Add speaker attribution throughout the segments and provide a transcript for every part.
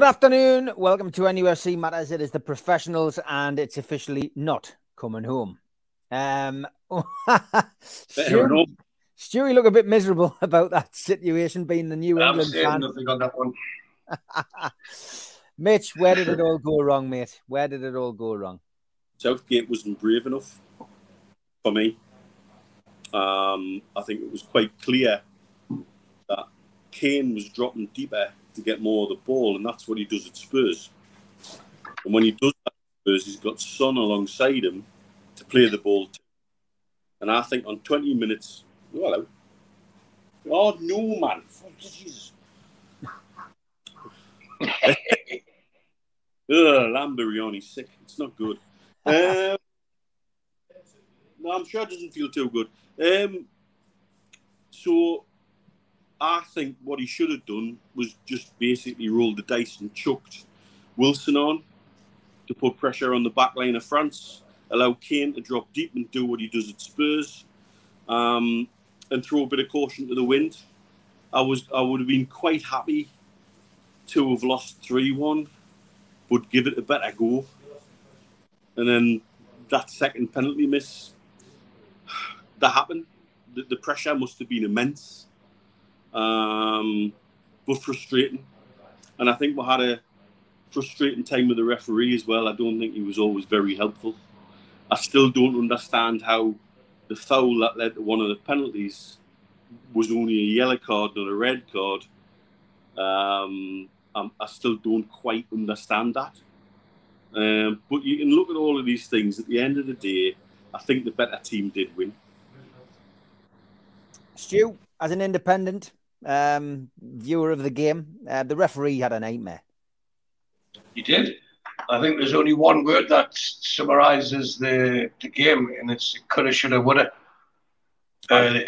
Speaker 1: Good afternoon. Welcome to NUFC Matters. It is the professionals, and it's officially not coming home. Um. Stu, you look a bit miserable about that situation being the New
Speaker 2: I'm
Speaker 1: England fan.
Speaker 2: nothing on that one.
Speaker 1: Mitch, where did it all go wrong, mate? Where did it all go wrong?
Speaker 2: Southgate wasn't brave enough for me. Um, I think it was quite clear that Kane was dropping deeper to get more of the ball, and that's what he does at Spurs. And when he does that at Spurs, he's got Son alongside him to play the ball to. And I think on 20 minutes, oh, hello. Oh, no, man. Jesus. Ugh, sick. It's not good. Um, no, I'm sure it doesn't feel too good. Um, so I think what he should have done was just basically roll the dice and chucked Wilson on to put pressure on the back line of France, allow Kane to drop deep and do what he does at Spurs, um, and throw a bit of caution to the wind. I was I would have been quite happy to have lost three one, but give it a better go. And then that second penalty miss that happened. The, the pressure must have been immense, um, but frustrating. And I think we had a frustrating time with the referee as well. I don't think he was always very helpful. I still don't understand how the foul that led to one of the penalties was only a yellow card, not a red card. Um, I still don't quite understand that. Um, but you can look at all of these things. At the end of the day, I think the better team did win.
Speaker 1: Stu, as an independent um, viewer of the game, uh, the referee had a nightmare.
Speaker 3: He did. I think there's only one word that summarises the, the game, and it's coulda, shoulda, woulda. Uh,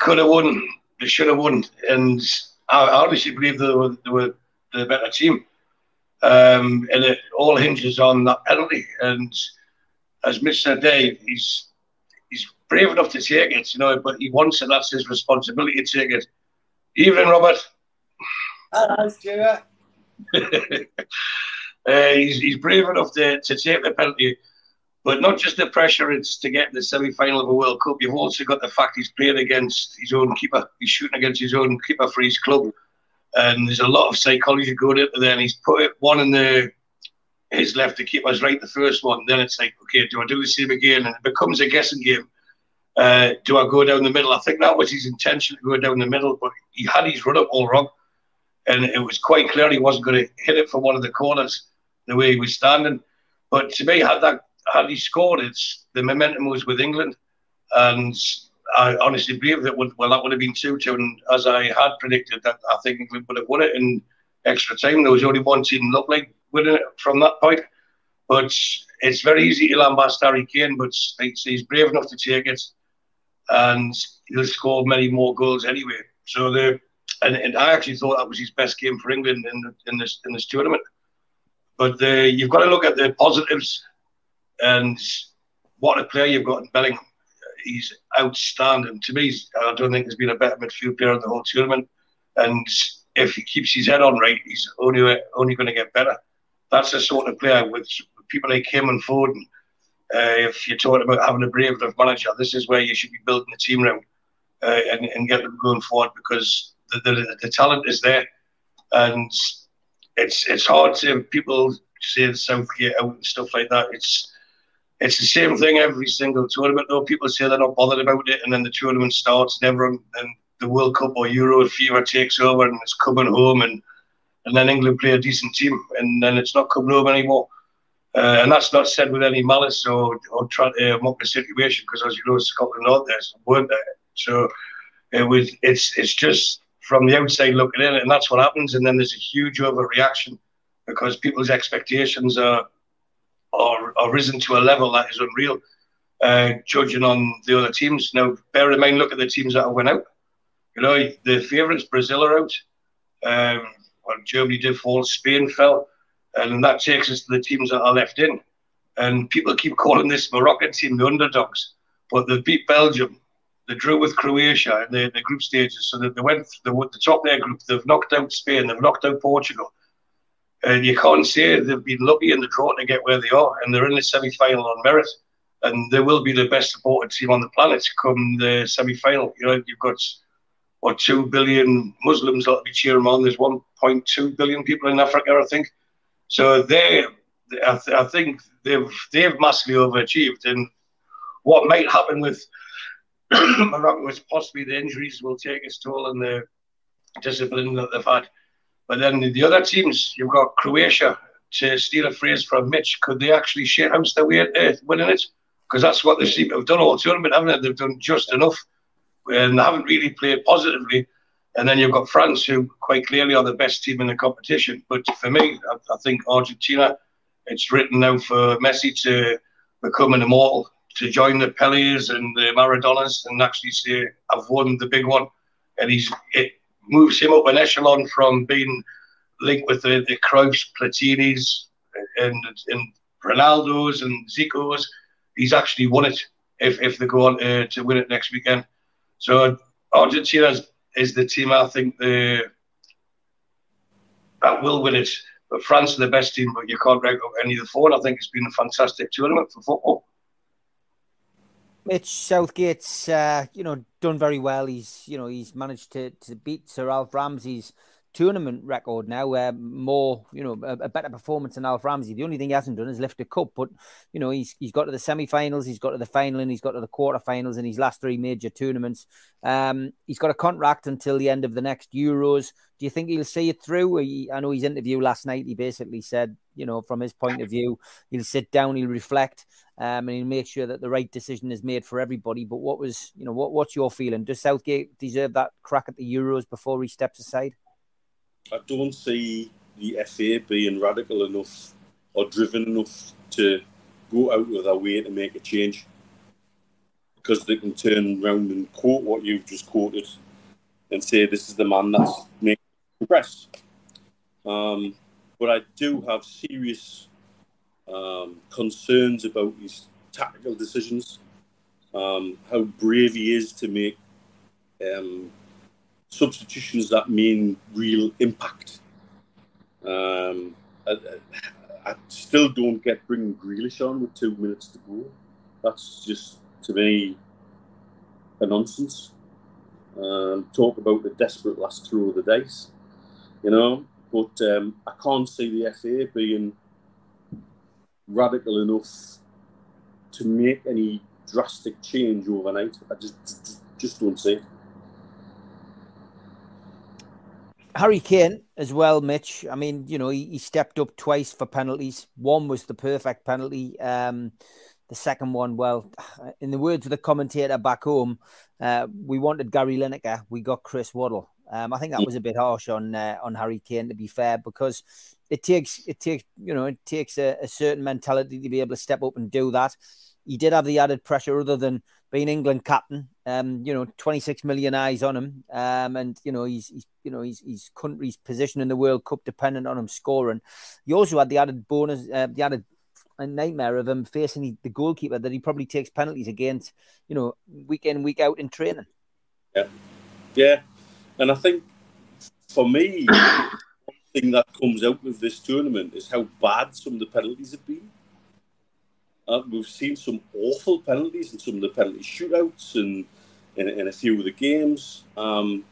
Speaker 3: coulda won, they should have won, and I honestly believe they were, they were the better team. Um, and it all hinges on that penalty. And as Mr. said, Dave, he's he's brave enough to take it, you know, but he wants it. That's his responsibility to take it. Evening, Robert.
Speaker 4: Hello, Stuart.
Speaker 3: uh, he's, he's brave enough to, to take the penalty, but not just the pressure it's to get in the semi final of a World Cup. You've also got the fact he's playing against his own keeper. He's shooting against his own keeper for his club. And there's a lot of psychology going into there. And he's put it one in the his left to keep us right the first one. Then it's like, okay, do I do the same again? And it becomes a guessing game. Uh, do I go down the middle? I think that was his intention to go down the middle, but he had his run up all wrong. And it was quite clear he wasn't going to hit it for one of the corners the way he was standing. But to me, had that had he scored, it's the momentum was with England, and I honestly believe that would well that would have been two two. And as I had predicted, that I think England would have won it in extra time. There was only one team looked like winning it from that point. But it's very easy to lambast Harry Kane, but he's brave enough to take it, and he'll score many more goals anyway. So the and, and I actually thought that was his best game for England in the, in this in this tournament. But the, you've got to look at the positives and what a player you've got in Bellingham. He's outstanding. To me, I don't think there's been a better midfield player in the whole tournament. And if he keeps his head on right, he's only only going to get better. That's the sort of player with people like him and Foden. Uh, if you're talking about having a brave enough manager, this is where you should be building the team around uh, and, and get them going forward because the, the, the talent is there. And it's it's hard to people say the Southgate out and stuff like that. It's it's the same thing every single tournament. Though people say they're not bothered about it, and then the tournament starts, and everyone and the World Cup or Euro fever takes over, and it's coming home, and and then England play a decent team, and then it's not coming home anymore. Uh, and that's not said with any malice or, or trying to mock the situation, because as you know, Scotland aren't there, so weren't there. So it was. It's it's just from the outside looking in, and that's what happens. And then there's a huge overreaction because people's expectations are are, are risen to a level that is unreal. Uh, judging on the other teams. Now, bear in mind, look at the teams that have went out. You know, the favourites, Brazil are out. Um, well, Germany did fall, Spain fell, and that takes us to the teams that are left in. And people keep calling this Moroccan team the underdogs, but they beat Belgium, they drew with Croatia in the, the group stages, so that they went the, the top of their group. They've knocked out Spain, they've knocked out Portugal, and you can't say they've been lucky in the draw to get where they are, and they're in the semi-final on merit, and they will be the best supported team on the planet come the semi-final. You know, you've got what two billion Muslims that'll be cheering on. There's 1.2 billion people in Africa, I think. So they, I, th- I think they've they've massively overachieved, and what might happen with Morocco is possibly the injuries will take its toll and the discipline that they've had. But then the other teams, you've got Croatia to steal a phrase from Mitch. Could they actually shit house their way uh, winning it? Because that's what they seem to have done all tournament, haven't they? They've done just enough and haven't really played positively. And then you've got France, who quite clearly are the best team in the competition. But for me, I, I think Argentina, it's written now for Messi to become an immortal, to join the Pelés and the Maradonas and actually say, I've won the big one. And he's it moves him up an echelon from being linked with the, the Cruyffs, Platinis, and, and Ronaldo's and Zico's. He's actually won it if, if they go on uh, to win it next weekend. So Argentina is, the team I think the, that will win it. But France are the best team, but you can't rank up any of the four. And I think it's been a fantastic tournament for football.
Speaker 1: Mitch Southgate's, uh, you know, done very well. He's, you know, he's managed to to beat Sir Alf Ramsey's tournament record now, uh, more, you know, a, a, better performance than Alf Ramsey. The only thing he hasn't done is lift a cup, but, you know, he's he's got to the semi-finals, he's got to the final, and he's got to the quarter-finals in his last three major tournaments. Um, he's got a contract until the end of the next Euros. Do you think he'll see it through? He, I know his interview last night, he basically said, you know, from his point of view, he'll sit down, he'll reflect, um, and he'll make sure that the right decision is made for everybody. But what was, you know, what what's your feeling? Does Southgate deserve that crack at the Euros before he steps aside?
Speaker 2: I don't see the FA being radical enough or driven enough to go out of their way to make a change because they can turn around and quote what you've just quoted and say this is the man that's making progress. Um, but I do have serious um, concerns about his tactical decisions, um, how brave he is to make um, substitutions that mean real impact. Um, I, I, still don't get bringing Grealish on with two minutes to go. That's just to me a nonsense. Um, talk about the desperate last throw of the dice, you know. But um, I can't see the FA being radical enough to make any drastic change overnight. I just just, don't see it.
Speaker 1: Harry Kane as well, Mitch. I mean, you know, he, he, stepped up twice for penalties. One was the perfect penalty. Um, the second one, well, in the words of the commentator back home, uh, we wanted Gary Lineker, we got Chris Waddle. Um, I think that was a bit harsh on uh, on Harry Kane, to be fair, because it takes it takes you know it takes a, a certain mentality to be able to step up and do that. He did have the added pressure, other than being England captain. Um, you know, 26 million eyes on him. Um, and you know, he's, he's you know, he's his country's position in the World Cup dependent on him scoring. He also had the added bonus, uh, the added a nightmare of him facing the goalkeeper that he probably takes penalties against, you know, week in, week out in training.
Speaker 2: Yeah. Yeah. And I think for me, one thing that comes out of this tournament is how bad some of the penalties have been. Uh, we've seen some awful penalties in some of the penalty shootouts and in, a few of the games. Um,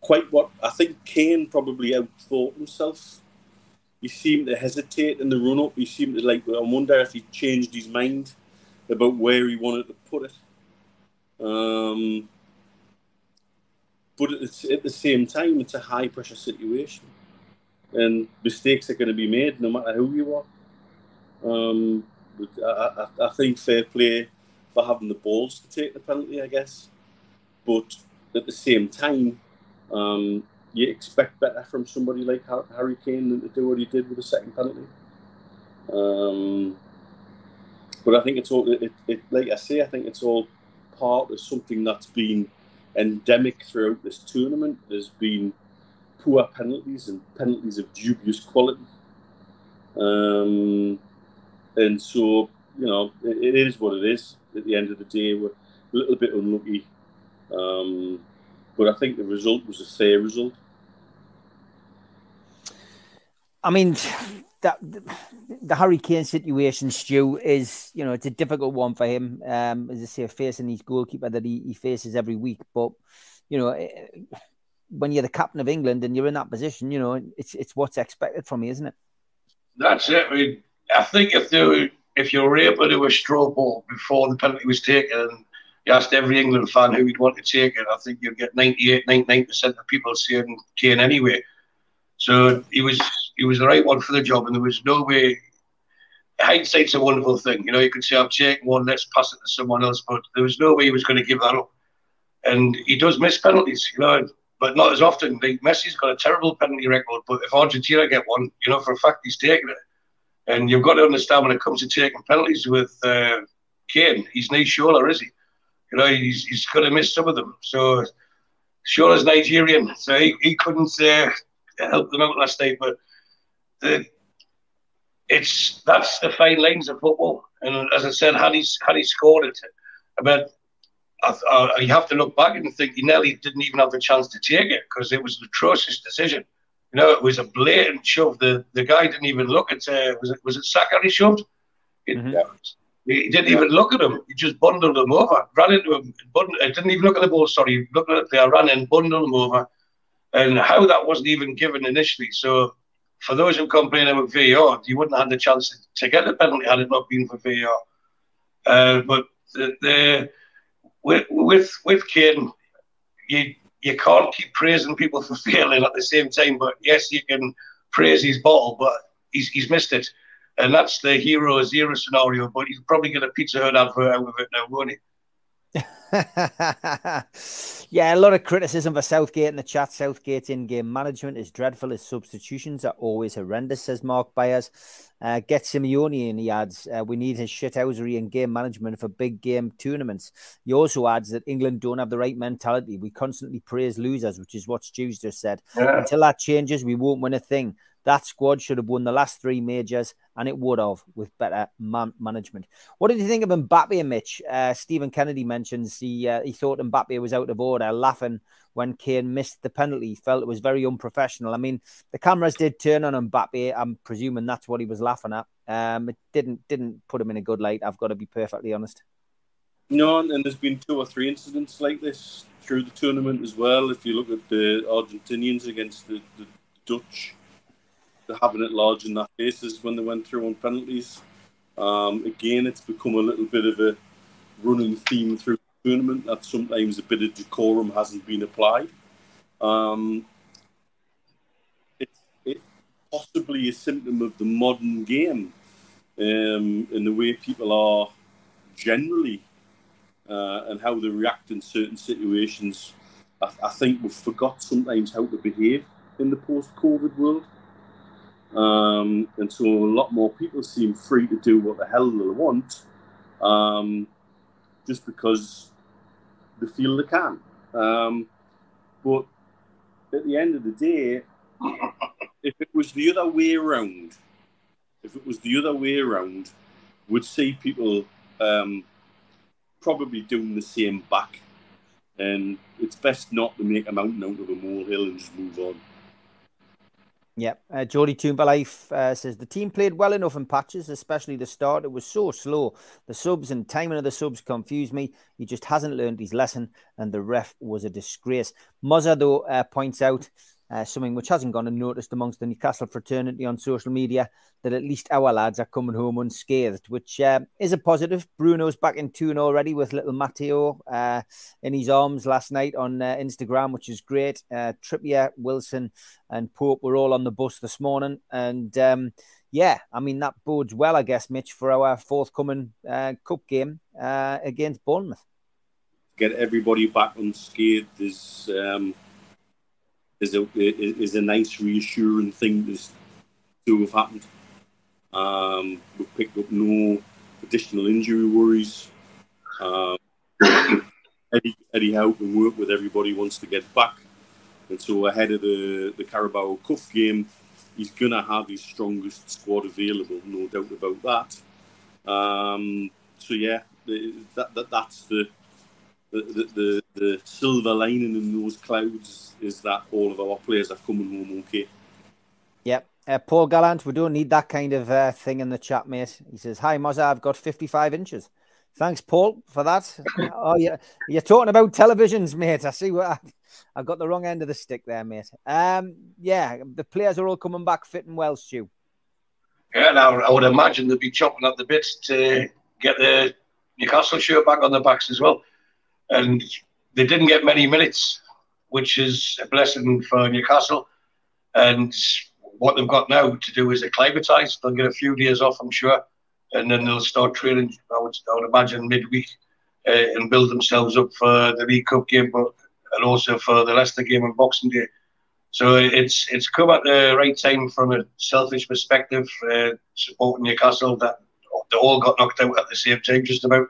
Speaker 2: quite what I think Kane probably outthought himself. He seemed to hesitate in the run up. He seemed to like. I wonder if he changed his mind about where he wanted to put it. Um, but at the same time, it's a high pressure situation, and mistakes are going to be made no matter who you are. Um, I, I, I think fair play for having the balls to take the penalty, I guess. But at the same time, um, you expect better from somebody like Harry Kane than to do what he did with the second penalty. Um, but I think it's all, it, it, like I say, I think it's all part of something that's been endemic throughout this tournament. There's been poor penalties and penalties of dubious quality. Um, and so, you know, it, it is what it is. At the end of the day, we're a little bit unlucky. Um, but I think the result was a fair result.
Speaker 1: I mean, that the Harry Kane situation, Stu, is you know it's a difficult one for him. Um, as I say, facing his goalkeeper that he, he faces every week. But you know, eh, when you're the captain of England and you're in that position, you know, it's it's what's expected from you, isn't it?
Speaker 3: That's it. I, mean, I think if they if you were able to do a straw ball before the penalty was taken, and you asked every England fan who would want to take it, I think you'd get 98, 99% of people saying Kane anyway. So he was he was the right one for the job, and there was no way. Hindsight's a wonderful thing, you know. You could say, "I'm taking one, let's pass it to someone else," but there was no way he was going to give that up. And he does miss penalties, you know, but not as often. Like Messi's got a terrible penalty record, but if Argentina get one, you know for a fact he's taking it. And you've got to understand when it comes to taking penalties with uh, Kane, he's no Shola, is he? You know, he's, he's going to miss some of them. So Shola's Nigerian, so he, he couldn't uh, help them out last night. But the it's that's the fine lines of football. And as I said, had he had he scored it, I mean, uh, you have to look back and think he nearly didn't even have the chance to take it because it was an atrocious decision. Know, it was a blatant shove. The the guy didn't even look at. Uh, was it was it Saka he shoved? It, mm-hmm. He didn't even look at him. He just bundled him over, ran into him. Bundled, didn't even look at the ball. Sorry, looked at the player, ran in, bundled him over, and how that wasn't even given initially. So for those who complain about VAR, you wouldn't have had the chance to get the penalty had it not been for VAR. Uh, but the, the, with with with Kane, you you can't keep praising people for failing at the same time. But yes, you can praise his ball, but he's he's missed it, and that's the hero zero scenario. But he's probably get a Pizza Hut advert out of it now, won't he?
Speaker 1: yeah, a lot of criticism for Southgate in the chat. Southgate's in game management is dreadful. His substitutions are always horrendous, says Mark Byers. Uh, get Simeone and he adds, uh, we need his shithousery in game management for big game tournaments. He also adds that England don't have the right mentality. We constantly praise losers, which is what Stu's just said. Yeah. Until that changes, we won't win a thing. That squad should have won the last three majors, and it would have with better man- management. What did you think of Mbappe, Mitch? Uh, Stephen Kennedy mentions he uh, he thought Mbappe was out of order, laughing when Kane missed the penalty. He felt it was very unprofessional. I mean, the cameras did turn on Mbappe. I'm presuming that's what he was laughing at. Um, it didn't didn't put him in a good light. I've got to be perfectly honest.
Speaker 2: No, and there's been two or three incidents like this through the tournament as well. If you look at the Argentinians against the, the Dutch, having it large in their faces when they went through on penalties. Um, again, it's become a little bit of a running theme through the tournament that sometimes a bit of decorum hasn't been applied. Um, it's, it's possibly a symptom of the modern game um, and the way people are generally uh, and how they react in certain situations. I, I think we've forgot sometimes how to behave in the post-COVID world. Um, and so a lot more people seem free to do what the hell they want um, just because they feel they can. Um, but at the end of the day, if it was the other way around, if it was the other way around, would see people um, probably doing the same back. And it's best not to make a mountain out of a molehill and just move on.
Speaker 1: Yeah, uh, Jody Toomberlife uh, says the team played well enough in patches, especially the start. It was so slow. The subs and timing of the subs confused me. He just hasn't learned his lesson, and the ref was a disgrace. Muzza, though, uh, points out uh, something which hasn't gone unnoticed amongst the Newcastle fraternity on social media, that at least our lads are coming home unscathed, which uh, is a positive. Bruno's back in Toon already with little Matteo uh, in his arms last night on uh, Instagram, which is great. Uh, Trippier, Wilson, and Pope were all on the bus this morning. And um, yeah, I mean, that bodes well, I guess, Mitch, for our forthcoming uh, cup game against Bournemouth.
Speaker 2: Get everybody back unscathed is. Um is a is a nice reassuring thing to have happened. Um, we've picked up no additional injury worries. Um, Eddie, Eddie Howe can work with everybody wants to get back. And so ahead of the, the Carabao Cup game, he's going to have his strongest squad available, no doubt about that. Um, so yeah, that, that that's the the, the, the, the silver lining in those clouds is that all of our players are coming home okay.
Speaker 1: Yep. Uh, Paul Gallant, we don't need that kind of uh, thing in the chat, mate. He says, Hi, Mozza, I've got 55 inches. Thanks, Paul, for that. oh, yeah, you're talking about televisions, mate. I see what I, I got the wrong end of the stick there, mate. Um, yeah, the players are all coming back fit and well, Stu.
Speaker 3: Yeah, now I would imagine they'd be chopping at the bits to get the Newcastle shirt back on their backs as well. And they didn't get many minutes, which is a blessing for Newcastle. And what they've got now to do is acclimatise. They'll get a few days off, I'm sure, and then they'll start training. I would, I would imagine midweek uh, and build themselves up for the League Cup game, but and also for the Leicester game on Boxing Day. So it's it's come at the right time from a selfish perspective, uh, supporting Newcastle that they all got knocked out at the same time, just about.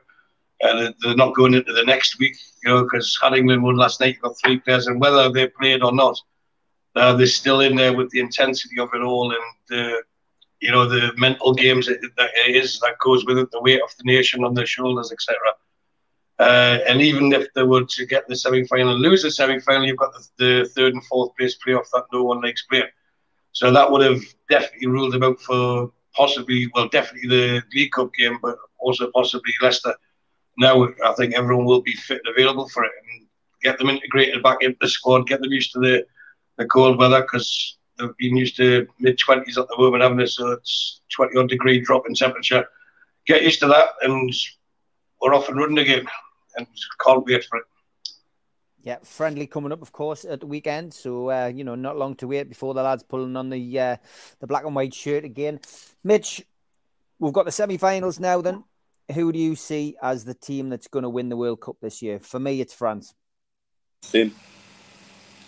Speaker 3: And they're not going into the next week, you know, because had England won last night, You got three players, and whether they played or not, uh, they're still in there with the intensity of it all and the, you know, the mental games that, that is that goes with it, the weight of the nation on their shoulders, etc. Uh, and even if they were to get the semi-final and lose the semi-final, you've got the, the, third and fourth place playoff that no one likes playing. So that would have definitely ruled them out for possibly, well, definitely the League Cup game, but also possibly Leicester. Now I think everyone will be fit and available for it, and get them integrated back into the squad, get them used to the the cold weather because they've been used to mid 20s at the moment, haven't they? So it's 21 degree drop in temperature. Get used to that, and we're off and running again. And can't wait for it.
Speaker 1: Yeah, friendly coming up, of course, at the weekend. So uh, you know, not long to wait before the lads pulling on the uh, the black and white shirt again. Mitch, we've got the semi-finals now. Then, who do you see as the team that's going to win the World Cup this year? For me, it's France.
Speaker 2: Same.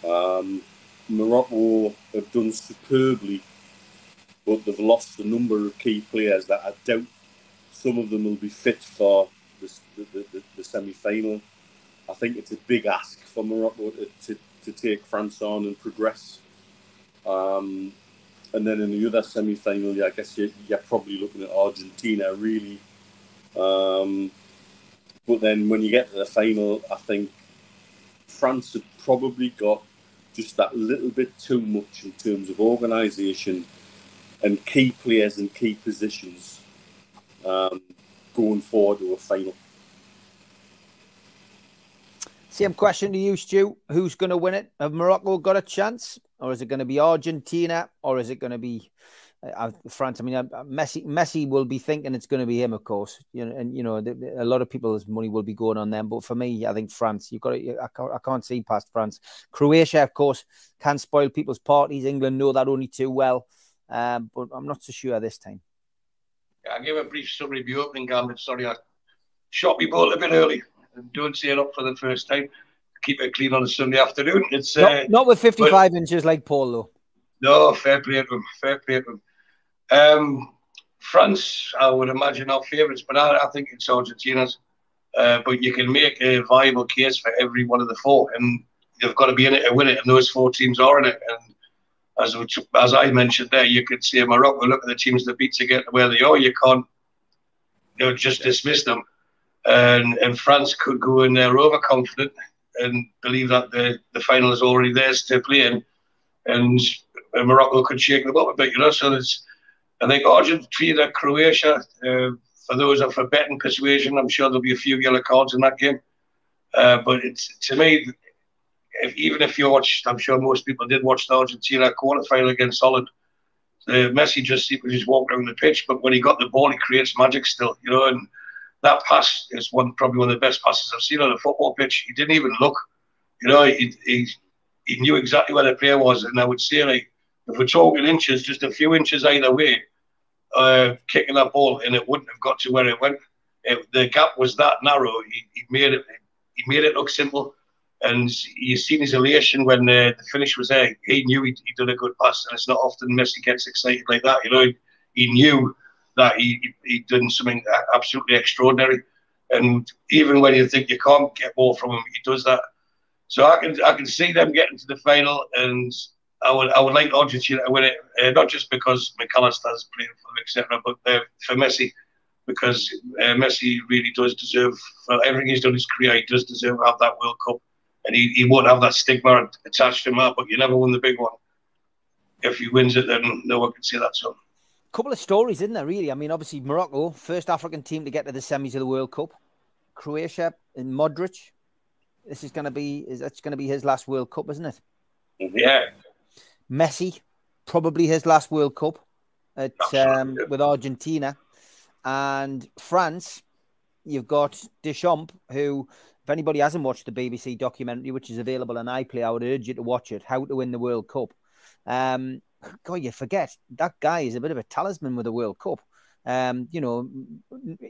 Speaker 2: Um, Morocco have done superbly, but they've lost a number of key players that I doubt some of them will be fit for the, the, the, the semi final. I think it's a big ask for Morocco to, to, to take France on and progress. Um, and then in the other semi final, yeah, I guess you're, you're, probably looking at Argentina, really. Um, but then when you get to the final, I think France have probably got just that little bit too much in terms of organisation and key players and key positions um, going forward to a final.
Speaker 1: Same question to you, Stu. Who's going to win it? Have Morocco got a chance, or is it going to be Argentina, or is it going to be uh, France. I mean, uh, Messi. Messi will be thinking it's going to be him, of course. You know, and you know, a lot of people's money will be going on them. But for me, I think France. You've got. To, I, can't, I can't see past France. Croatia, of course, can spoil people's parties. England know that only too well. Um, but I'm not so sure this time.
Speaker 3: Yeah, I'll give a brief summary of the opening gambit. Sorry, I shot me ball a bit early. Don't see it up for the first time. Keep it clean on a Sunday afternoon. It's
Speaker 1: not, uh, not with 55 but, inches like Paul, though.
Speaker 3: No, fair play to him. Fair play to him. Um, France, I would imagine, are favourites, but I, I, think it's Argentina's. Uh, but you can make a viable case for every one of the four, and you've got to be in it to win it, and those four teams are in it. And as as I mentioned there, you could see Morocco. Look at the teams that beat to get to where they are. You can't, you know, just dismiss them. And and France could go in there overconfident and believe that the the final is already theirs to play in, and, and Morocco could shake them up a bit, you know. So it's I think Argentina, Croatia, uh, for those of a betting persuasion, I'm sure there'll be a few yellow cards in that game. Uh, but it's to me, if, even if you watched, I'm sure most people did watch the Argentina quarterfinal against Holland. Uh, Messi just he just walk around the pitch, but when he got the ball, he creates magic still, you know. And that pass is one probably one of the best passes I've seen on a football pitch. He didn't even look, you know. He he, he knew exactly where the player was, and I would say like if we're talking inches, just a few inches either way, uh, kicking that ball, and it wouldn't have got to where it went. It, the gap was that narrow. He, he, made it. He made it look simple, and you seen his elation when uh, the finish was there. He knew he'd, he'd, done a good pass, and it's not often Messi gets excited like that. You know, he, he knew that he he'd done something absolutely extraordinary. And even when you think you can't get more from him, he does that. So I can I can see them getting to the final, and I would I would like Argentina to win it, uh, not just because Mac Allister's playing for them, etc., but uh, for Messi, because uh, Messi really does deserve for everything he's done in his career. He does deserve to have that World Cup, and he, he won't have that stigma attached to him. But you never win the big one. If he wins it, then no one can say that. So
Speaker 1: couple of stories, isn't there? Really, I mean, obviously Morocco, first African team to get to the semis of the World Cup. Croatia and Modric. This is going to be is that's going to be his last World Cup, isn't it?
Speaker 3: Yeah.
Speaker 1: Messi, probably his last World Cup at um, with Argentina, and France. You've got Deschamps, who, if anybody hasn't watched the BBC documentary, which is available on iPlayer, I would urge you to watch it. How to win the World Cup. Um, God, you forget that guy is a bit of a talisman with the World Cup. Um, you know,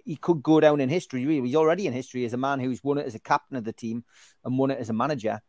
Speaker 1: he could go down in history. Really, he's already in history as a man who's won it as a captain of the team and won it as a manager.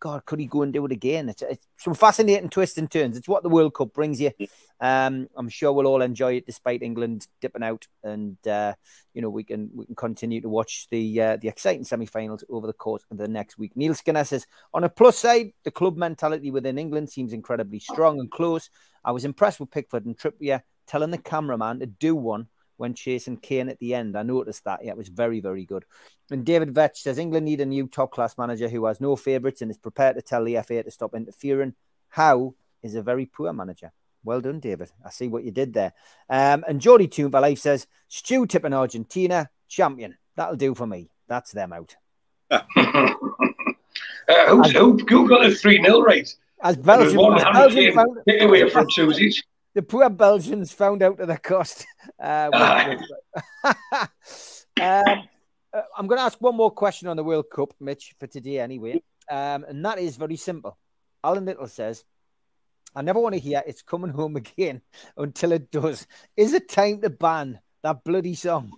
Speaker 1: God, could he go and do it again? It's, it's some fascinating twists and turns. It's what the World Cup brings you. Um, I'm sure we'll all enjoy it, despite England dipping out, and uh, you know we can we can continue to watch the uh, the exciting semi-finals over the course of the next week. Neil Skinner says, on a plus side, the club mentality within England seems incredibly strong and close. I was impressed with Pickford and Trippier telling the cameraman to do one when chasing Kane at the end. I noticed that. Yeah, it was very, very good. And David Vetch says England need a new top class manager who has no favourites and is prepared to tell the FA to stop interfering. Howe is a very poor manager. Well done, David. I see what you did there. Um, and Jody Toomba Life says Stu tipping Argentina champion. That'll do for me. That's them out.
Speaker 3: uh, who's, who, who got a 3 0 right?
Speaker 1: As Belgium, as Belgium
Speaker 3: found, take away from Susie
Speaker 1: the poor Belgians found out at the cost. Uh, um, uh, I'm going to ask one more question on the World Cup, Mitch, for today anyway. Um, and that is very simple. Alan Little says, I never want to hear it's coming home again until it does. Is it time to ban that bloody song?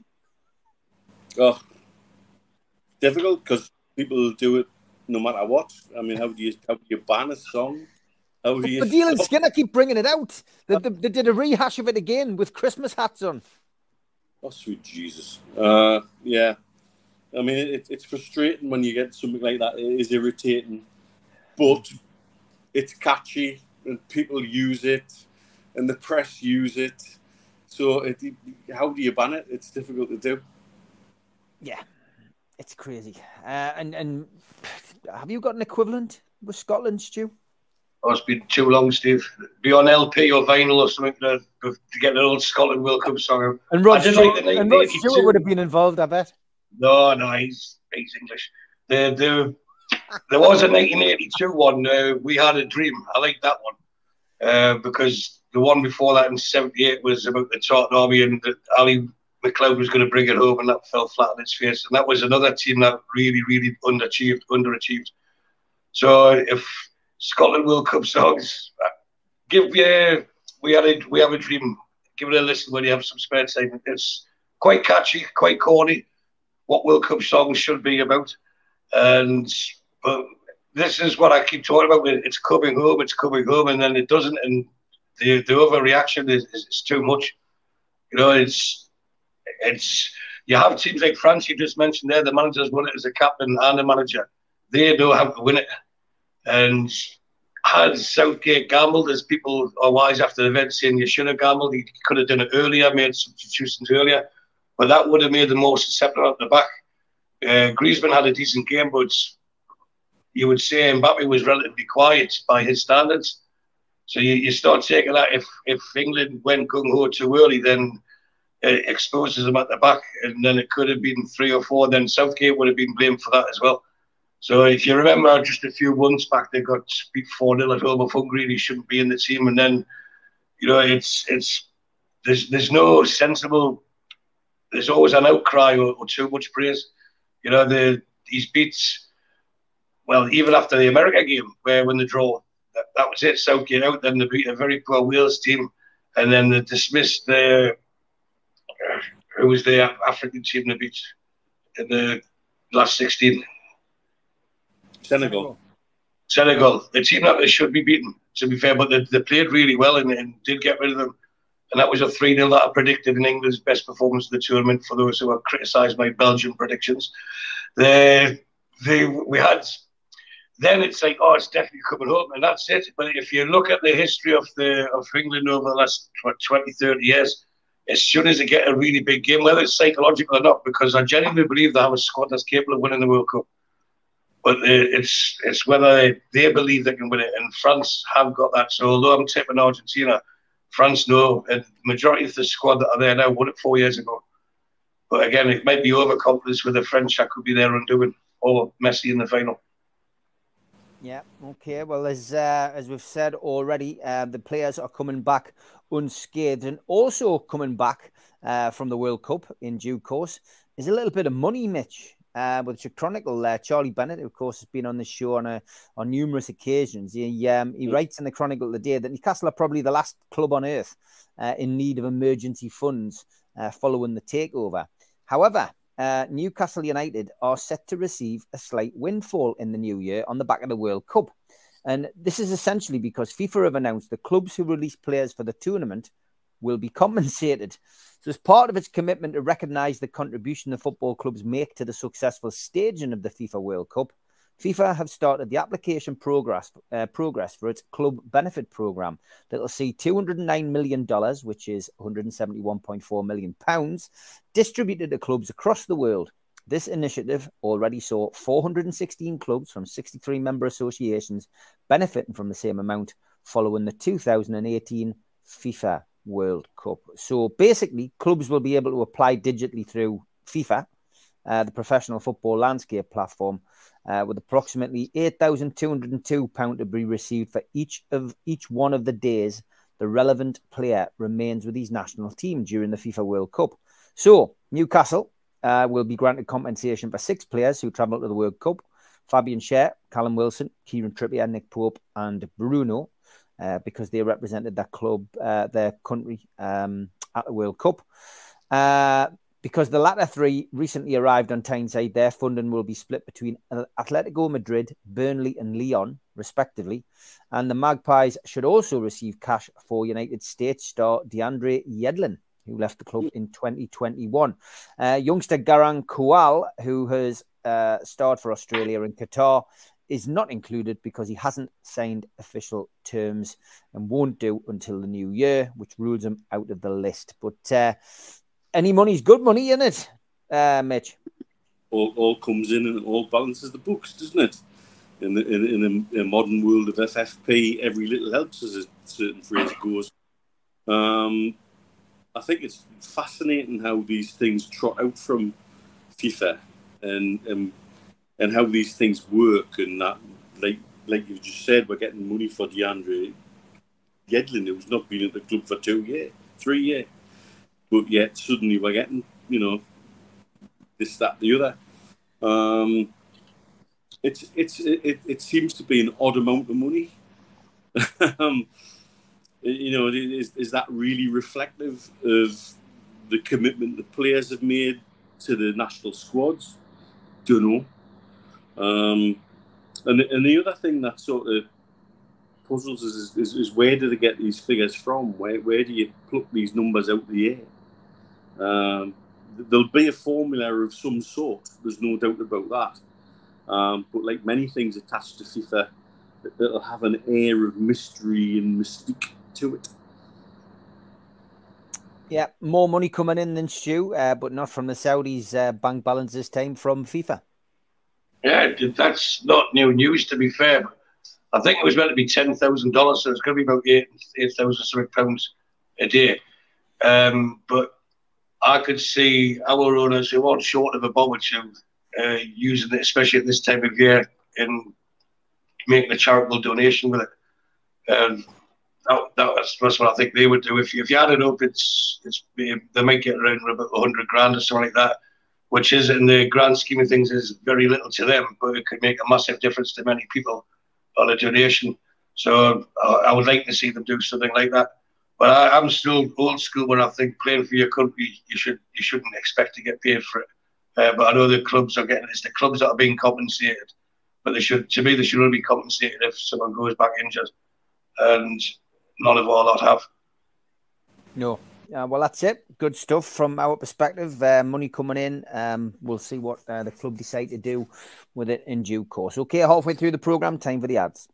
Speaker 2: Oh, difficult because people do it no matter what. I mean, how do you how do you ban a song?
Speaker 1: Oh, but, but Baddiel and Skinner keep bringing it out. They, they, they, did a rehash of it again with Christmas hats on.
Speaker 2: Oh, sweet Jesus. Uh, yeah. I mean, it, it's frustrating when you get something like that. It is irritating, but it's catchy and people use it and the press use it. So, it, how do you ban it? It's difficult to do.
Speaker 1: Yeah, it's crazy. Uh, and and have you got an equivalent with Scotland, Stu?
Speaker 3: Oh, it's been too long, Steve. Be on LP or vinyl or something to, to get an old Scotland World Cup song.
Speaker 1: And Rod, Stewart, like and Rod Stewart would have been involved, I bet.
Speaker 3: No, no, he's he's English. The, the, there was a 1982 one. Uh, we had a dream. I like that one uh, because the one before that in '78 was about the Tartan Army and Ally MacLeod was going to bring it home, and that fell flat on its face. And that was another team that really, really underachieved, underachieved. So if Scotland World Cup songs. Give you, we had a, we have a dream. Give it a listen when you have some spare time. It's quite catchy, quite corny. What World Cup songs should be about, and but this is what I keep talking about. It's coming home, it's coming home, and then it doesn't, and the the overreaction is, is, is too much. You know, it's it's you have teams like France. You just mentioned there, the managers won it as a captain and a manager. They know how to win it. And had Southgate gambled, as people are wise after the event saying you should have gambled, he could have done it earlier, made substitutions earlier, but that would have made them more susceptible at the back. Uh, Griezmann had a decent game, but you would say Mbappe was relatively quiet by his standards. So you, you start taking that if, if England went gung ho too early, then it exposes them at the back, and then it could have been three or four. Then Southgate would have been blamed for that as well. So if you remember, just a few months back, they got beat four 0 at home of Hungary. And he shouldn't be in the team, and then you know it's it's there's there's no sensible. There's always an outcry or, or too much praise. You know the these beats. Well, even after the America game, where when the draw, that, that was it. So Southgate out. Then they beat a very poor Wales team, and then they dismissed the who was the African team they beat in the last sixteen.
Speaker 2: Senegal.
Speaker 3: Senegal, the team that they should be beaten, to be fair, but they, they played really well and, and, did get rid of them. And that was a 3 0 that I predicted in England's best performance of the tournament for those who have criticised my Belgian predictions. They, they, we had then it's like, oh, it's definitely coming home, and that's it. But if you look at the history of the of England over the last 20, 30 years, as soon as they get a really big game, whether it's psychological or not, because I genuinely believe they have a squad that's capable of winning the World Cup. But it's it's whether they, believe they can win it, and France have got that. So although I'm tipping Argentina, France know, and majority of the squad that are there now won it four years ago. But again, it might be overconfidence with the French that could be there undoing, or Messi in the final.
Speaker 1: Yeah. Okay. Well, as uh, as we've said already, uh, the players are coming back unscathed, and also coming back uh, from the World Cup in due course is a little bit of money, Mitch. Uh, which a chronicle, uh, Charlie Bennett, who of course has been on the show on a, on numerous occasions. He um, he writes in the chronicle today that Newcastle are probably the last club on earth uh, in need of emergency funds uh, following the takeover. However, uh, Newcastle United are set to receive a slight windfall in the new year on the back of the World Cup. And this is essentially because FIFA have announced the clubs who release players for the tournament will be compensated. So, as part of its commitment to recognise the contribution the football clubs make to the successful staging of the FIFA World Cup, FIFA have started the application progress uh, progress for its club benefit program that will see 209 million dollars, which is 171.4 million pounds, distributed to clubs across the world. This initiative already saw 416 clubs from 63 member associations benefiting from the same amount following the 2018 FIFA World Cup. So basically, clubs will be able to apply digitally through FIFA, uh, the professional football landscape platform, uh, with approximately £8,202 to be received for each of each one of the days the relevant player remains with his national team during the FIFA World Cup. So, Newcastle uh, will be granted compensation for six players who travel to the World Cup Fabian Schär, Callum Wilson, Kieran Trippier, Nick Pope, and Bruno, uh, because they represented their club, uh, their country um, at the World Cup. Uh, because the latter three recently arrived on Tyneside, their funding will be split between Atletico Madrid, Burnley, and Lyon, respectively. And the Magpies should also receive cash for United States star DeAndre Yedlin, who left the club in 2021. Uh, youngster Garang Kual, who has uh, starred for Australia and Qatar, is not included because he hasn't signed official terms and won't do until the new year, which rules him out of the list. But uh, any money's good money, isn't it, uh, Mitch?
Speaker 2: All, all comes in and all balances the books, doesn't it? In the in, in a, a modern world of FFP, every little helps, as a certain phrase goes. Um, I think it's fascinating how these things trot out from FIFA and and and how these things work and that like like you just said, we're getting money for DeAndre Yedlin, who's not been at the club for two years, three years but yet suddenly we're getting, you know, this, that, the other. Um, it's it's it, it seems to be an odd amount of money. um, you know, is is that really reflective of the commitment the players have made to the national squads? Don't know. Um, and and the other thing that sort of puzzles is, is, is where do they get these figures from? Where where do you pluck these numbers out of the air? Um, there'll be a formula of some sort. There's no doubt about that. Um, but like many things attached to FIFA, it'll have an air of mystery and mystique to it.
Speaker 1: Yeah, more money coming in than Stu, uh, but not from the Saudis' uh, bank balance this time from FIFA.
Speaker 3: Yeah, that's not new news to be fair. But I think it was meant to be ten thousand dollars, so it's going to be about eight eight thousand pounds a day. Um, but I could see our owners who aren't short of a barbecue uh, using it, especially at this time of year, in making a charitable donation with it. And that, that's, that's what I think they would do. If you, if you add it up, it's it's they might get around about hundred grand or something like that, which is in the grand scheme of things is very little to them, but it could make a massive difference to many people on a donation. So I, I would like to see them do something like that. But I, am still old school when I think playing for your country, you should you shouldn't expect to get paid for it. Uh, but I know the clubs are getting it's the clubs that are being compensated. But they should to me they should only be compensated if someone goes back injured, and none of all that have.
Speaker 1: No, Uh, well, that's it. Good stuff from our perspective. Uh, money coming in. Um, we'll see what uh, the club decide to do with it in due course. Okay, halfway through the program, time for the ads.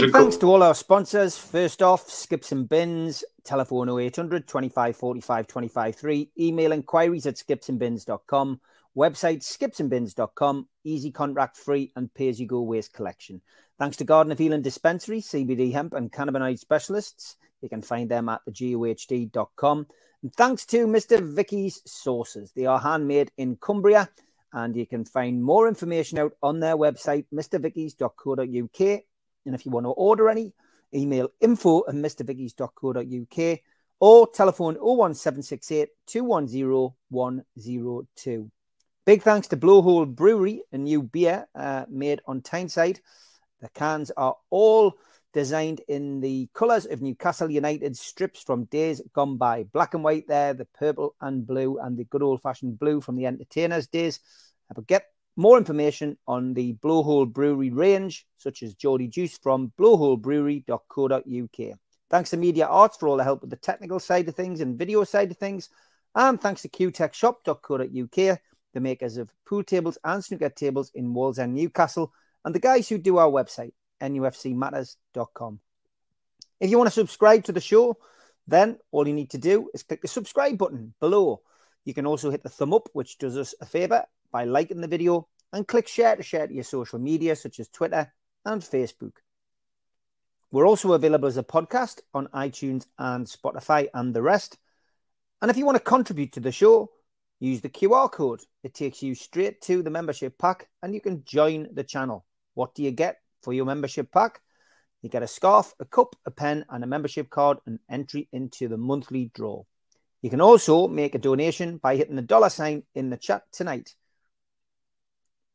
Speaker 1: Big thanks to all our sponsors. First off, Skips and Bins, telephone 0800 25 45 25 3, email inquiries at skipsandbins.com, website skipsandbins.com, easy contract free and pay as you go waste collection. Thanks to Garden of Healing Dispensary, CBD hemp and cannabinoid specialists. You can find them at thegohd.com. And thanks to Mr. Vicky's Sauces. They are handmade in Cumbria, and you can find more information out on their website, mrvickies.co.uk. And if you want to order any, email info at mrvickies.co.uk or telephone 01768 210 102. Big thanks to Blowhole Brewery, a new beer uh, made on Tyneside. The cans are all designed in the colours of Newcastle United strips from days gone by. Black and white there, the purple and blue, and the good old fashioned blue from the entertainers' days. But get more information on the Blowhole Brewery range, such as Geordie Juice from blowholebrewery.co.uk. Thanks to Media Arts for all the help with the technical side of things and video side of things. And thanks to qtechshop.co.uk, the makers of pool tables and snooker tables in Wallsend, Newcastle, and the guys who do our website nufcmatters.com. If you want to subscribe to the show, then all you need to do is click the subscribe button below. You can also hit the thumb up, which does us a favor by liking the video, and click share to share to your social media, such as Twitter and Facebook. We're also available as a podcast on iTunes and Spotify and the rest. And if you want to contribute to the show, use the QR code. It takes you straight to the membership pack and you can join the channel. What do you get? For your membership pack. You get a scarf, a cup, a pen, and a membership card, and entry into the monthly draw. You can also make a donation by hitting the dollar sign in the chat tonight.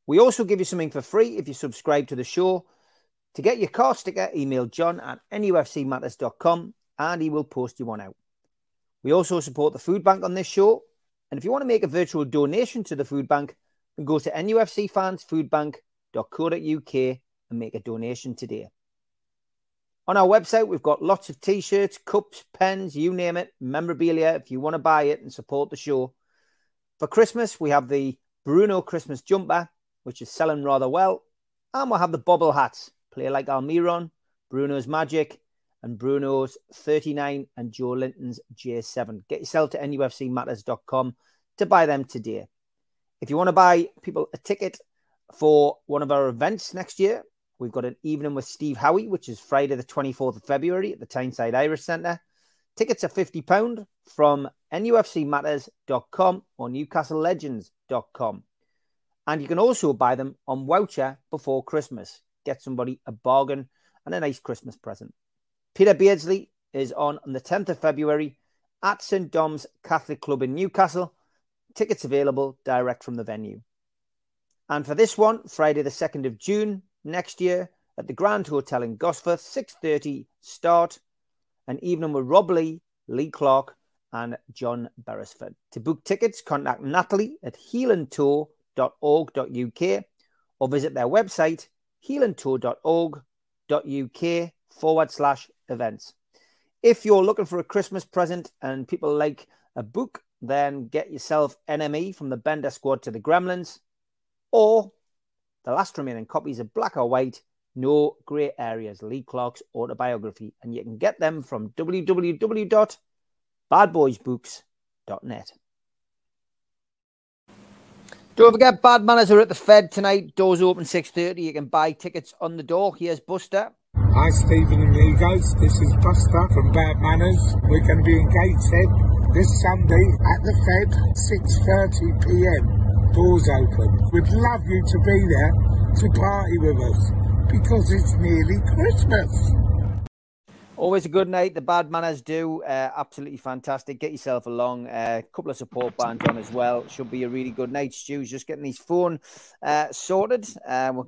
Speaker 1: We also give you something for free if you subscribe to the show. To get your car sticker, email john at nufcmatters.com and he will post you one out. We also support the food bank on this show. And if you want to make a virtual donation to the food bank, go to nufcfansfoodbank.co.uk and make a donation today. On our website, we've got lots of t shirts, cups, pens, you name it, memorabilia if you want to buy it and support the show. For Christmas, we have the Bruno Christmas jumper, which is selling rather well. And we'll have the bobble hats, play like Almiron, Bruno's Magic, and Bruno's 39 and Joelinton's J7. Get yourself to nufcmatters.com to buy them today. If you want to buy people a ticket for one of our events next year, We've got an evening with Steve Howey, which is Friday, the 24th of February at the Tyneside Irish Centre. Tickets are £50 from nufcmatters.com or newcastlelegends.com. And you can also buy them on voucher before Christmas. Get somebody a bargain and a nice Christmas present. Peter Beardsley is on on the 10th of February at St. Dom's Catholic Club in Newcastle. Tickets available direct from the venue. And for this one, Friday the 2nd of June, next year at the Grand Hotel in Gosforth, 6.30 start, an evening with Rob Lee, Lee Clark, and John Beresford. To book tickets, contact Natalie at healandtour.org.uk or visit their website, healandtour.org.uk forward slash events. If you're looking for a Christmas present and people like a book, then get yourself NME from the Bender Squad to the Gremlins or the last remaining copies of Black or White, No Grey Areas, Lee Clark's autobiography, and you can get them from www.badboysbooks.net. Don't forget, Bad Manners are at the Fed tonight. Doors open 6.30. You can buy tickets on the door. Here's Buster.
Speaker 5: Hi, Stephen and amigos. This is Buster from Bad Manners. We're going to be in Gateshead this Sunday at the Fed, 6.30pm doors open. We'd love you to be there to party with us because it's nearly Christmas.
Speaker 1: Always a good night. The bad manners do. Uh, absolutely fantastic. Get yourself along. A uh, couple of support bands on as well. Should be a really good night. Stu's just getting his phone uh, sorted. Uh,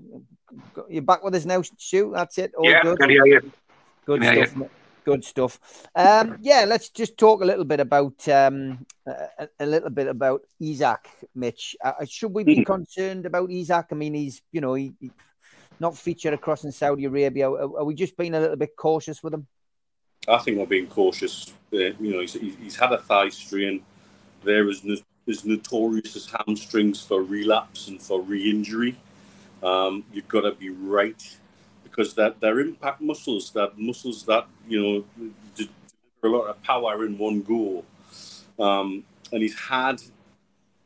Speaker 1: you're back with us now, Stu. That's it.
Speaker 3: All yeah, good. Can hear you.
Speaker 1: Good stuff. Good stuff. Um, yeah, let's just talk a little bit about um, a, a, little bit about Isak, Mitch. Uh, uh should we be hmm. concerned about Isak? I mean, he's you know he, he not featured across in Saudi Arabia. Are, are, we just being a little bit cautious with him?
Speaker 2: I think we're being cautious. Uh, you know, he's, he's had a thigh strain. There is no, as notorious as hamstrings for relapse and for re-injury. Um, you've got to be right because that they're impact muscles, that muscles that you know deliver a lot of power in one go. Um, and he's had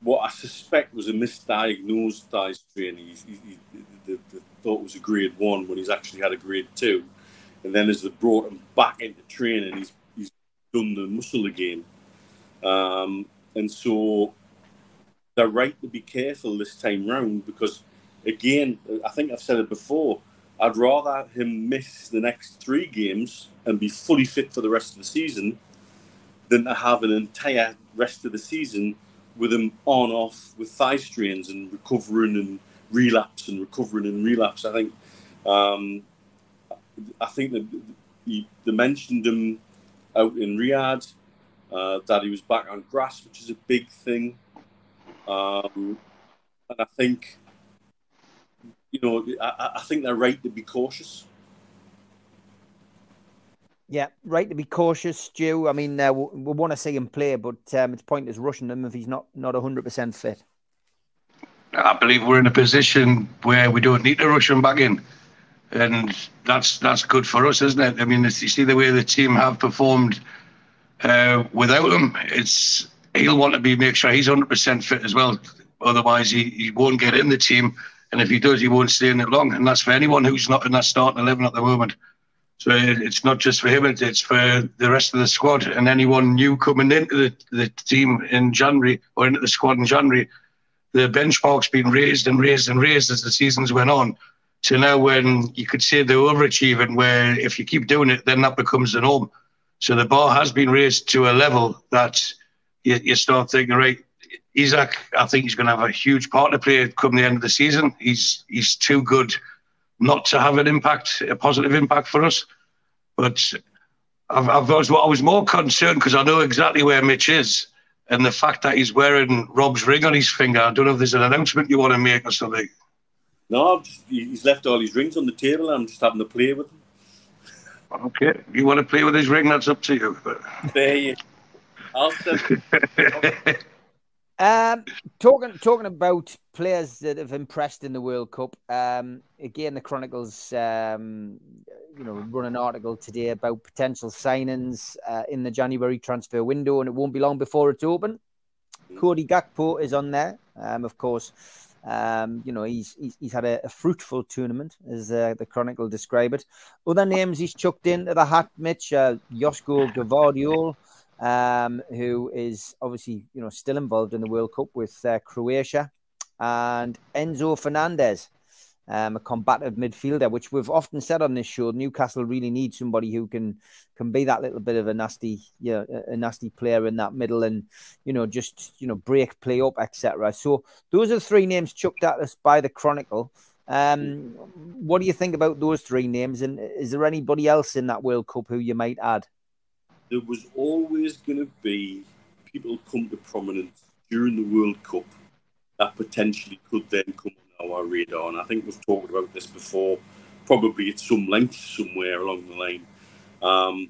Speaker 2: what I suspect was a misdiagnosed thigh strain. He's, he, he, the, the thought was a grade one when he's actually had a grade two, and then as they brought him back into training, he's he's done the muscle again. Um, and so they're right to be careful this time round because, again, I think I've said it before. I'd rather him miss the next three games and be fully fit for the rest of the season than to have an entire rest of the season with him on off with thigh strains and recovering and relapse and recovering and relapse. I think um, I think that they mentioned him out in Riyadh uh, that he was back on grass, which is a big thing. Um, and I think, you know, I, I think they're right to be cautious.
Speaker 1: Yeah, right to be cautious, Stu. I mean, uh, we, we want to see him play, but um, it's pointless rushing him if he's not not hundred percent fit.
Speaker 3: I believe we're in a position where we don't need to rush him back in, and that's that's good for us, isn't it? I mean, if you see the way the team have performed uh, without him. It's he'll want to be make sure he's hundred percent fit as well. Otherwise, he, he won't get in the team, and if he does, he won't stay in it long. And that's for anyone who's not in that starting eleven at the moment. So it's not just for him; it's for the rest of the squad and anyone new coming into the, the team in January or into the squad in January. The benchmark's been raised and raised and raised as the seasons went on to now when you could say they're overachieving, where if you keep doing it, then that becomes the norm. So the bar has been raised to a level that you, you start thinking, right, Isak, I think he's going to have a huge part to play come the end of the season. He's he's too good not to have an impact, a positive impact for us. But I've, I've was, I was more concerned because I know exactly where Mitch is. And the fact that he's wearing Rob's ring on his finger, I don't know if there's an announcement you want to make or something.
Speaker 2: No, just, he's left all his rings on the table. I'm just having to play with them.
Speaker 3: Okay, you want to play with his ring? That's up to you.
Speaker 2: But... There you. I'll
Speaker 1: Um, talking talking about players that have impressed in the World Cup. Um, again, the Chronicles, um, you know, run an article today about potential signings uh, in the January transfer window, and it won't be long before it's open. Cody Gakpo is on there, um, of course. Um, you know, he's, he's, he's had a, a, fruitful tournament, as uh, the Chronicle describe it. Other names he's chucked into the hat, Mitch, uh, Joško Gvardiol, um, who is obviously you know still involved in the World Cup with uh, Croatia, and Enzo Fernandez, um, a combative midfielder, which we've often said on this show. Newcastle really need somebody who can can be that little bit of a nasty, you know, a nasty player in that middle, and you know just you know break play up, etc. So those are three names chucked at us by the Chronicle. Um, what do you think about those three names? And is there anybody else in that World Cup who you might add?
Speaker 2: There was always going to be people come to prominence during the World Cup that potentially could then come on our radar. And I think we've talked about this before, probably at some length somewhere along the line. Um,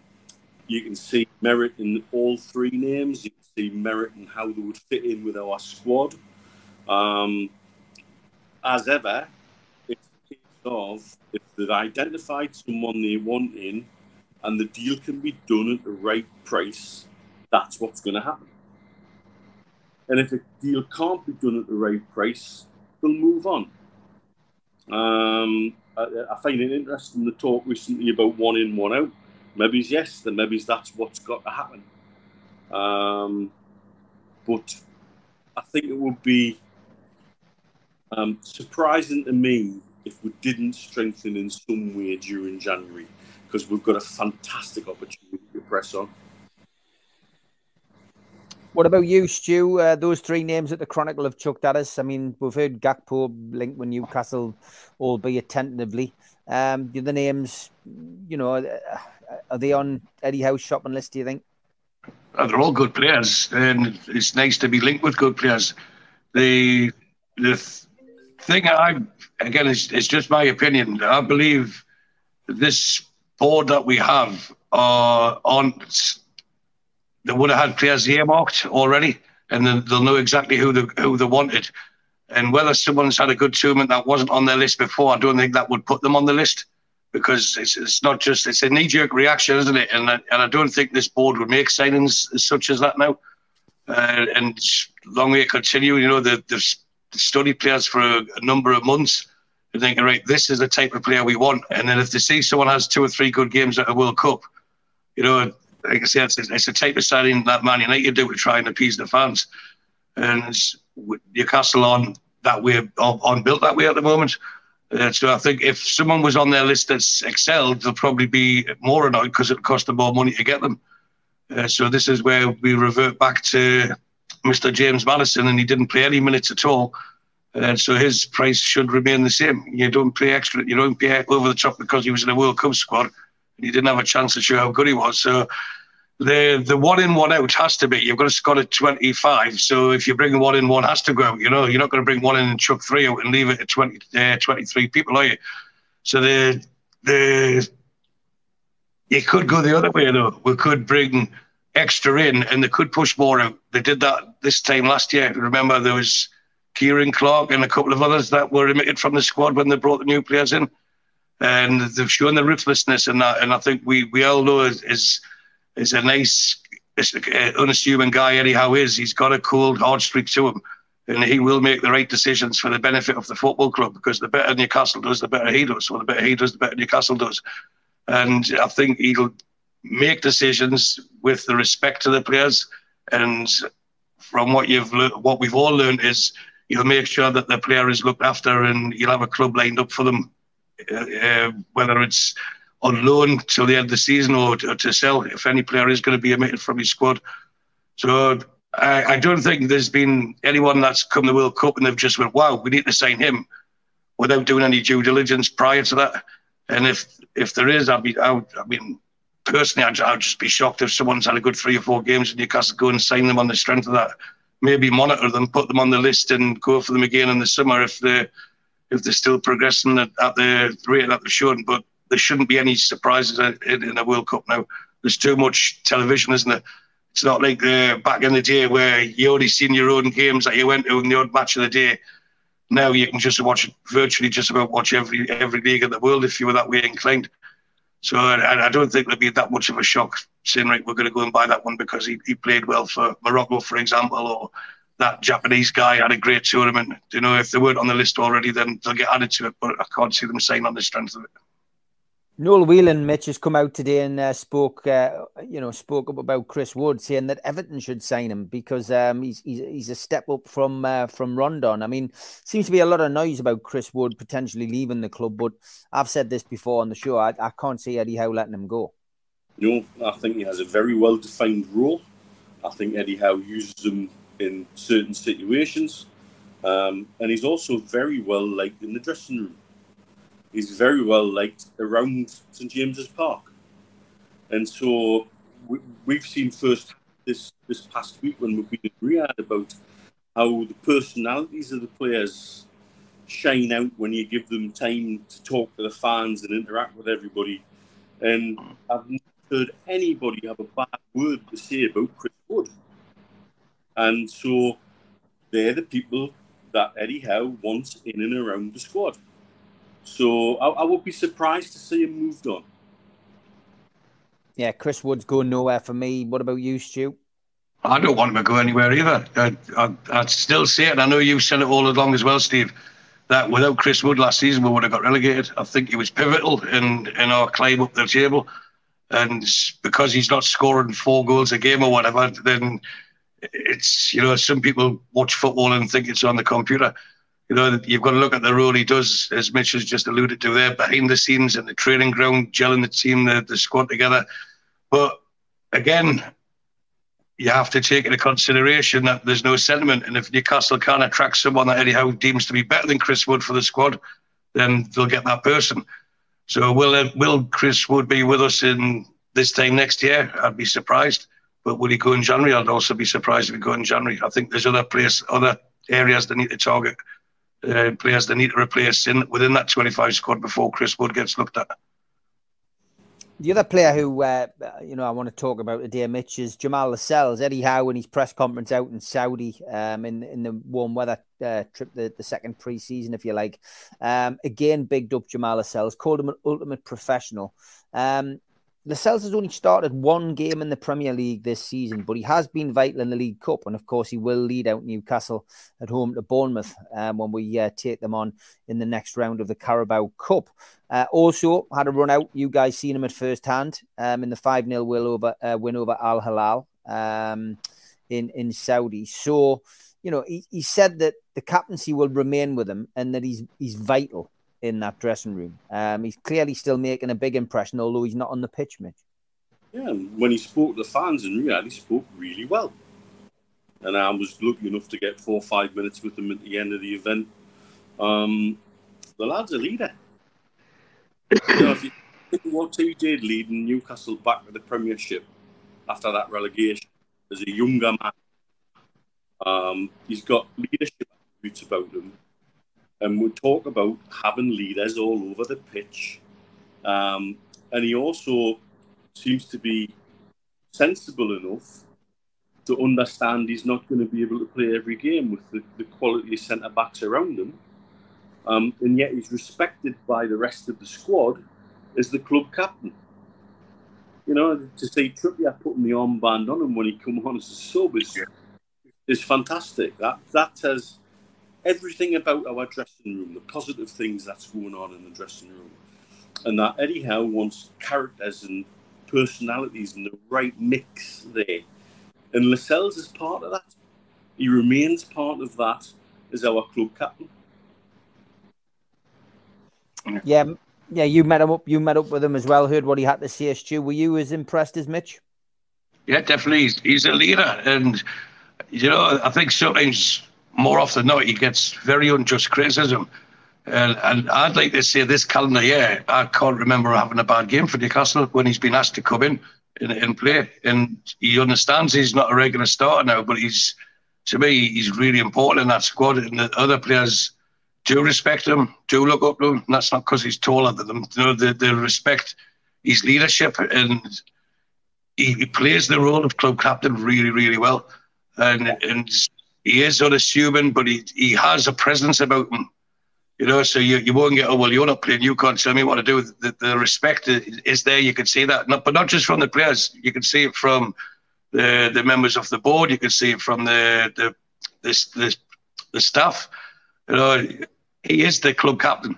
Speaker 2: you can see merit in all three names. You can see merit in how they would fit in with our squad. Um, as ever, it's a case of if they've identified someone they want in and the deal can be done at the right price, that's what's going to happen. And if a deal can't be done at the right price, they'll move on. Um, I, I, find it interesting the talk recently about one in, one out. Maybe it's yes, then maybe that's what's got to happen. Um, but I think it would be um, surprising to me if we didn't strengthen in some way during January because we've got a fantastic opportunity to press on.
Speaker 1: What about you, Stu? Uh, those three names that the Chronicle have chucked at us. I mean, we've heard Gakpo linked with Newcastle, albeit tentatively. Um, the names, you know, uh, are they on Eddie Howe's shopping list? Do you think?
Speaker 3: Oh, they're all good players, and it's nice to be linked with good players. The the thing I again, it's, it's just my opinion. I believe this board that we have are on. They would have had players earmarked already, and then they'll know exactly who they who they wanted. And whether someone's had a good tournament that wasn't on their list before, I don't think that would put them on the list because it's, it's not just it's a knee jerk reaction, isn't it? And I, and I don't think this board would make signings such as that now. Uh, and long way it continue, you know, the, the study players for a, a number of months and thinking, right, this is the type of player we want. And then if they see someone has two or three good games at a World Cup, you know, like I said, it's, it's a type of signing that Man United do to try and appease the fans. And Newcastle on that way, on, on built that way at the moment. Uh, so I think if someone was on their list that's excelled, they'll probably be more annoyed because it cost them more money to get them. Uh, so this is where we revert back to Mr. James Maddison, and he didn't play any minutes at all. And so his price should remain the same. You don't pay extra, you don't pay over the top because he was in a World Cup squad and he didn't have a chance to show how good he was. So the the one in one out has to be. You've got to score at 25. So if you bring one in, one has to go out. You know, you're not going to bring one in and chuck three out and leave it at 20, uh, 23 people, are you? So the the you could go the other way though. We could bring extra in and they could push more out. They did that this time last year. Remember there was Ciaran Clark and a couple of others that were omitted from the squad when they brought the new players in. And they've shown the ruthlessness in that. And I think we, we all know is, is is a nice, uh, unassuming guy. Howe is. He's got a cold, hard streak to him, and he will make the right decisions for the benefit of the football club. Because the better Newcastle does, the better he does. So the better he does, the better Newcastle does. And I think he'll make decisions with the respect to the players. And from what you've le- what we've all learned is he'll make sure that the player is looked after, and you'll have a club lined up for them, uh, uh, whether it's on loan till the end of the season or to, to sell if any player is going to be omitted from his squad. So I, I, don't think there's been anyone that's come the World Cup and they've just went, wow, we need to sign him without doing any due diligence prior to that. And if if there is, I'd be, I, would, I mean, personally, I'd, I'd, just be shocked if someone's had a good three or four games in Newcastle, go and sign them on the strength of that. Maybe monitor them, put them on the list, and go for them again in the summer if they if they're still progressing at, at the rate that they're showing. But there shouldn't be any surprises in, in a World Cup now. There's too much television, isn't there? It's not like uh, back in the day where you only seen your own games that you went to in the odd match of the day. Now you can just watch virtually just about watch every every league in the world if you were that way inclined. So I, I don't think there'd be that much of a shock saying right we're going to go and buy that one because he, he played well for Morocco, for example, or that Japanese guy had a great tournament. You know, if they weren't on the list already, then they'll get added to it. But I can't see them saying on the strength of it.
Speaker 1: Noel Whelan, Mitch, has come out today and uh, spoke, uh, you know, spoke up about Chris Wood, saying that Everton should sign him because um, he's, he's, he's a step up from uh, from Rondon. I mean, seems to be a lot of noise about Chris Wood potentially leaving the club, but I've said this before on the show. I, I can't see Eddie Howe letting him go.
Speaker 2: No, I think he has a very well defined role. I think Eddie Howe uses him in certain situations, um, and he's also very well liked in the dressing room He's very well liked around St James's Park. And so we, have seen first this this past week when we've been in Riyadh about how the personalities of the players shine out when you give them time to talk to the fans and interact with everybody. And I've not heard anybody have a bad word to say about Chris Wood. And so they're the people that Eddie Howe wants in and around the squad. So I, I would be surprised to see him moved on.
Speaker 1: Yeah, Chris Wood's going nowhere for me. What about you, Stu?
Speaker 3: I don't want him to go anywhere either. I, I, I'd still say it. I know you've said it all along as well, Steve. That without Chris Wood last season, we would have got relegated. I think he was pivotal in in our climb up the table, and because he's not scoring four goals a game or whatever, then it's you know some people watch football and think it's on the computer you know, you've got to look at the role he does, as Mitch has just alluded to there, behind the scenes in the training ground, gelling the team, the, the squad together. But again, you have to take into consideration that there's no sentiment. And if Newcastle can't attract someone that Eddie Howe deems to be better than Chris Wood for the squad, then they'll get that person. So will uh, will Chris Wood be with us in this time next year? I'd be surprised. But will he go in January? I'd also be surprised if he go in January. I think there's other place, other areas they need to target uh, players they need to replace in within that 25 squad before Chris Wood gets looked at.
Speaker 1: The other player who uh, you know I want to talk about today, Mitch, is Jamal Lascelles. Eddie Howe in his press conference out in Saudi um, in in the warm weather uh, trip, the, the second preseason, if you like. Um, again, bigged up Jamal Lascelles, called him an ultimate professional. Um, Lascelles has only started one game in the Premier League this season, but he has been vital in the League Cup, and of course he will lead out Newcastle at home to Bournemouth um, when we uh, take them on in the next round of the Carabao Cup. Uh, also had a run out. You guys seen him at first hand um, in the five 0 win over uh, win over Al Hilal um, in in Saudi. So you know he, he said that the captaincy will remain with him and that he's he's vital in that dressing room. Um, he's clearly still making a big impression, although he's not on the pitch, Mitch.
Speaker 2: Yeah, when he spoke to the fans in Riyadh, he spoke really well. And I was lucky enough to get four or five minutes with him at the end of the event. Um, the lad's a leader. you know, if you think what he did leading Newcastle back to the Premiership after that relegation as a younger man, um, he's got leadership attributes about him and we talk about having leaders all over the pitch. Um, and he also seems to be sensible enough to understand he's not going to be able to play every game with the, the quality of centre backs around him. Um, and yet he's respected by the rest of the squad as the club captain. You know, to see Trippier putting the armband on him when he come on as a sub is, is fantastic. That that has everything about our dressing room, the positive things that's going on in the dressing room, and that Eddie Howe wants characters and personalities and the right mix there. And Lascelles is part of that. He remains part of that as our club captain.
Speaker 1: Yeah, yeah. You met him up. You met up with him as well. Heard what he had to say, Stu. Were you as impressed as Mitch?
Speaker 3: Yeah, definitely. He's, he's a leader, and you know, I think sometimes more often than not, he gets very unjust criticism. And, and I'd like to say this calendar year, I can't remember having a bad game for Newcastle when he's been asked to come in and, and play. And he understands he's not a regular starter now, but he's, to me, he's really important in that squad. And the other players do respect him, do look up to him. And that's not because he's taller than them. You know, they, they respect his leadership and he, he plays the role of club captain really, really well. And, and he is unassuming, but he he has a presence about him. You know, so you, you won't get, oh, well, you're not playing, you can't tell me what to do. The, the respect is there. You can see that, not, but not just from the players. You can see it from the the members of the board. You can see it from the the this the, the staff. You know, he is the club captain,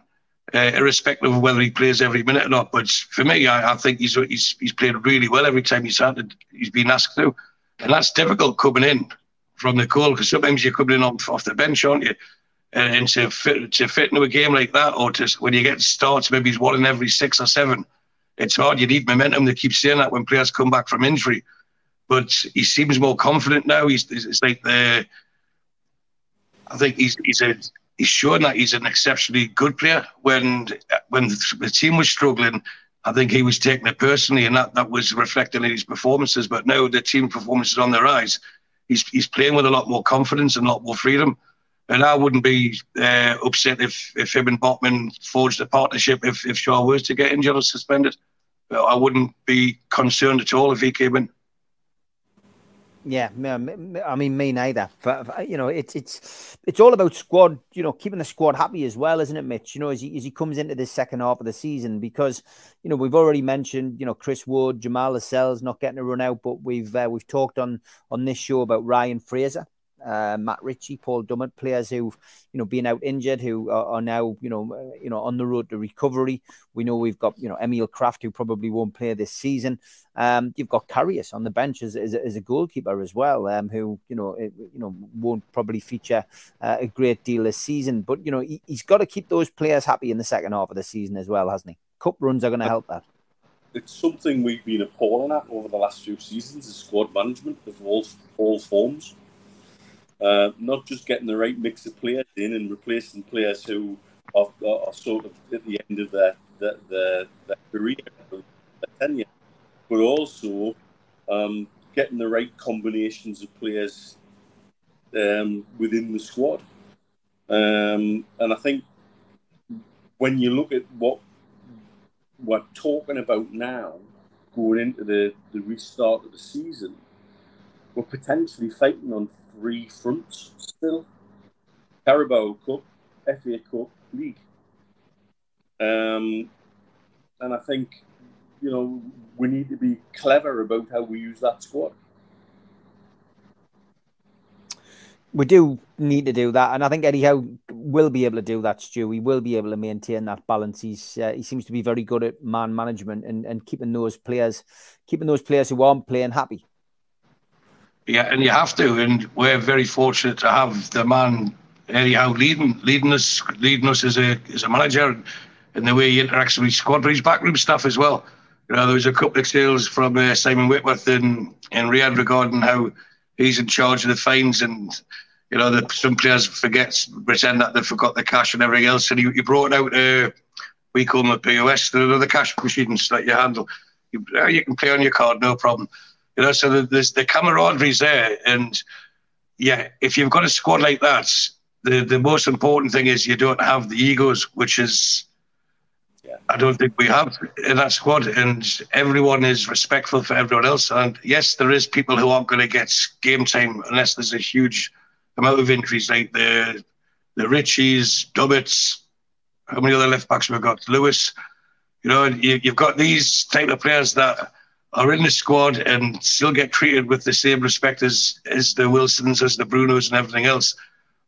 Speaker 3: uh, irrespective of whether he plays every minute or not. But for me, I, I think he's, he's he's played really well every time he's had he's been asked to, and that's difficult coming in from the goal because sometimes you're coming in off, the bench, aren't you? And, and to fit to fit into a game like that, or to when you get starts, maybe he's one in every six or seven. It's hard. You need momentum to keep saying that when players come back from injury. But he seems more confident now. He's it's like the. I think he's he's a he's shown that he's an exceptionally good player. When when the team was struggling, I think he was taking it personally, and that, that was reflected in his performances. But now the team performance is on the rise he's he's playing with a lot more confidence and a lot more freedom. And I wouldn't be uh, upset if, if him and Botman forged a partnership if, if Schär was to get injured or suspended. I wouldn't be concerned at all if he came in.
Speaker 1: Yeah, I mean, me neither. But you know, it's it's it's all about squad. You know, keeping the squad happy as well, isn't it, Mitch? You know, as he as he comes into the second half of the season, because you know we've already mentioned, you know, Chris Wood, Jamal Lascelles not getting a run out, but we've uh, we've talked on on this show about Ryan Fraser uh, Matt Ritchie, Paul Dummett, players who've you know been out injured, who are, are, now you know uh, you know on the road to recovery. We know we've got you know Emil Krafth, who probably won't play this season. Um, you've got Karius on the bench as, as, as a goalkeeper as well, um, who you know it, you know won't probably feature uh, a great deal this season. But you know he, has got to keep those players happy in the second half of the season as well, hasn't he? Cup runs are going to help that
Speaker 2: it's something we've been appalling at over the last few seasons is squad management of all all forms. Uh, not just getting the right mix of players in and replacing players who are, are sort of at the end of their, their, their, their career, their tenure, but also um, getting the right combinations of players um, within the squad. Um, and I think when you look at what we're talking about now going into the, the restart of the season, we're potentially fighting on three fronts still Carabao Cup, FA Cup, League. Um, and I think, you know, we need to be clever about how we use that squad.
Speaker 1: We do need to do that, and I think Eddie Howe will be able to do that. Stu, he will be able to maintain that balance. He's uh, he seems to be very good at man management and, and keeping those players, keeping those players who aren't playing happy.
Speaker 3: Yeah, and you have to, and we're very fortunate to have the man Howe leading leading us leading us as a as a manager and the way he interacts with his squad, but his backroom stuff as well. You know, there was a couple of tales from uh, Simon Whitworth in in Riyadh regarding how he's in charge of the fines and you know that some players forget pretend that they forgot the cash and everything else and he, he brought out uh, we call them a POS the, the cash machines that you handle you, you can play on your card no problem you know so there's the camaraderie's there and yeah if you've got a squad like that the the most important thing is you don't have the egos which is I don't think we have in that squad, and everyone is respectful for everyone else. And yes, there is people who aren't going to get game time unless there's a huge amount of injuries, like the the Ritchies, Dummetts. How many other left backs we've got? Lewis. You know, you, you've got these type of players that are in the squad and still get treated with the same respect as as the Wilsons, as the Brunos, and everything else.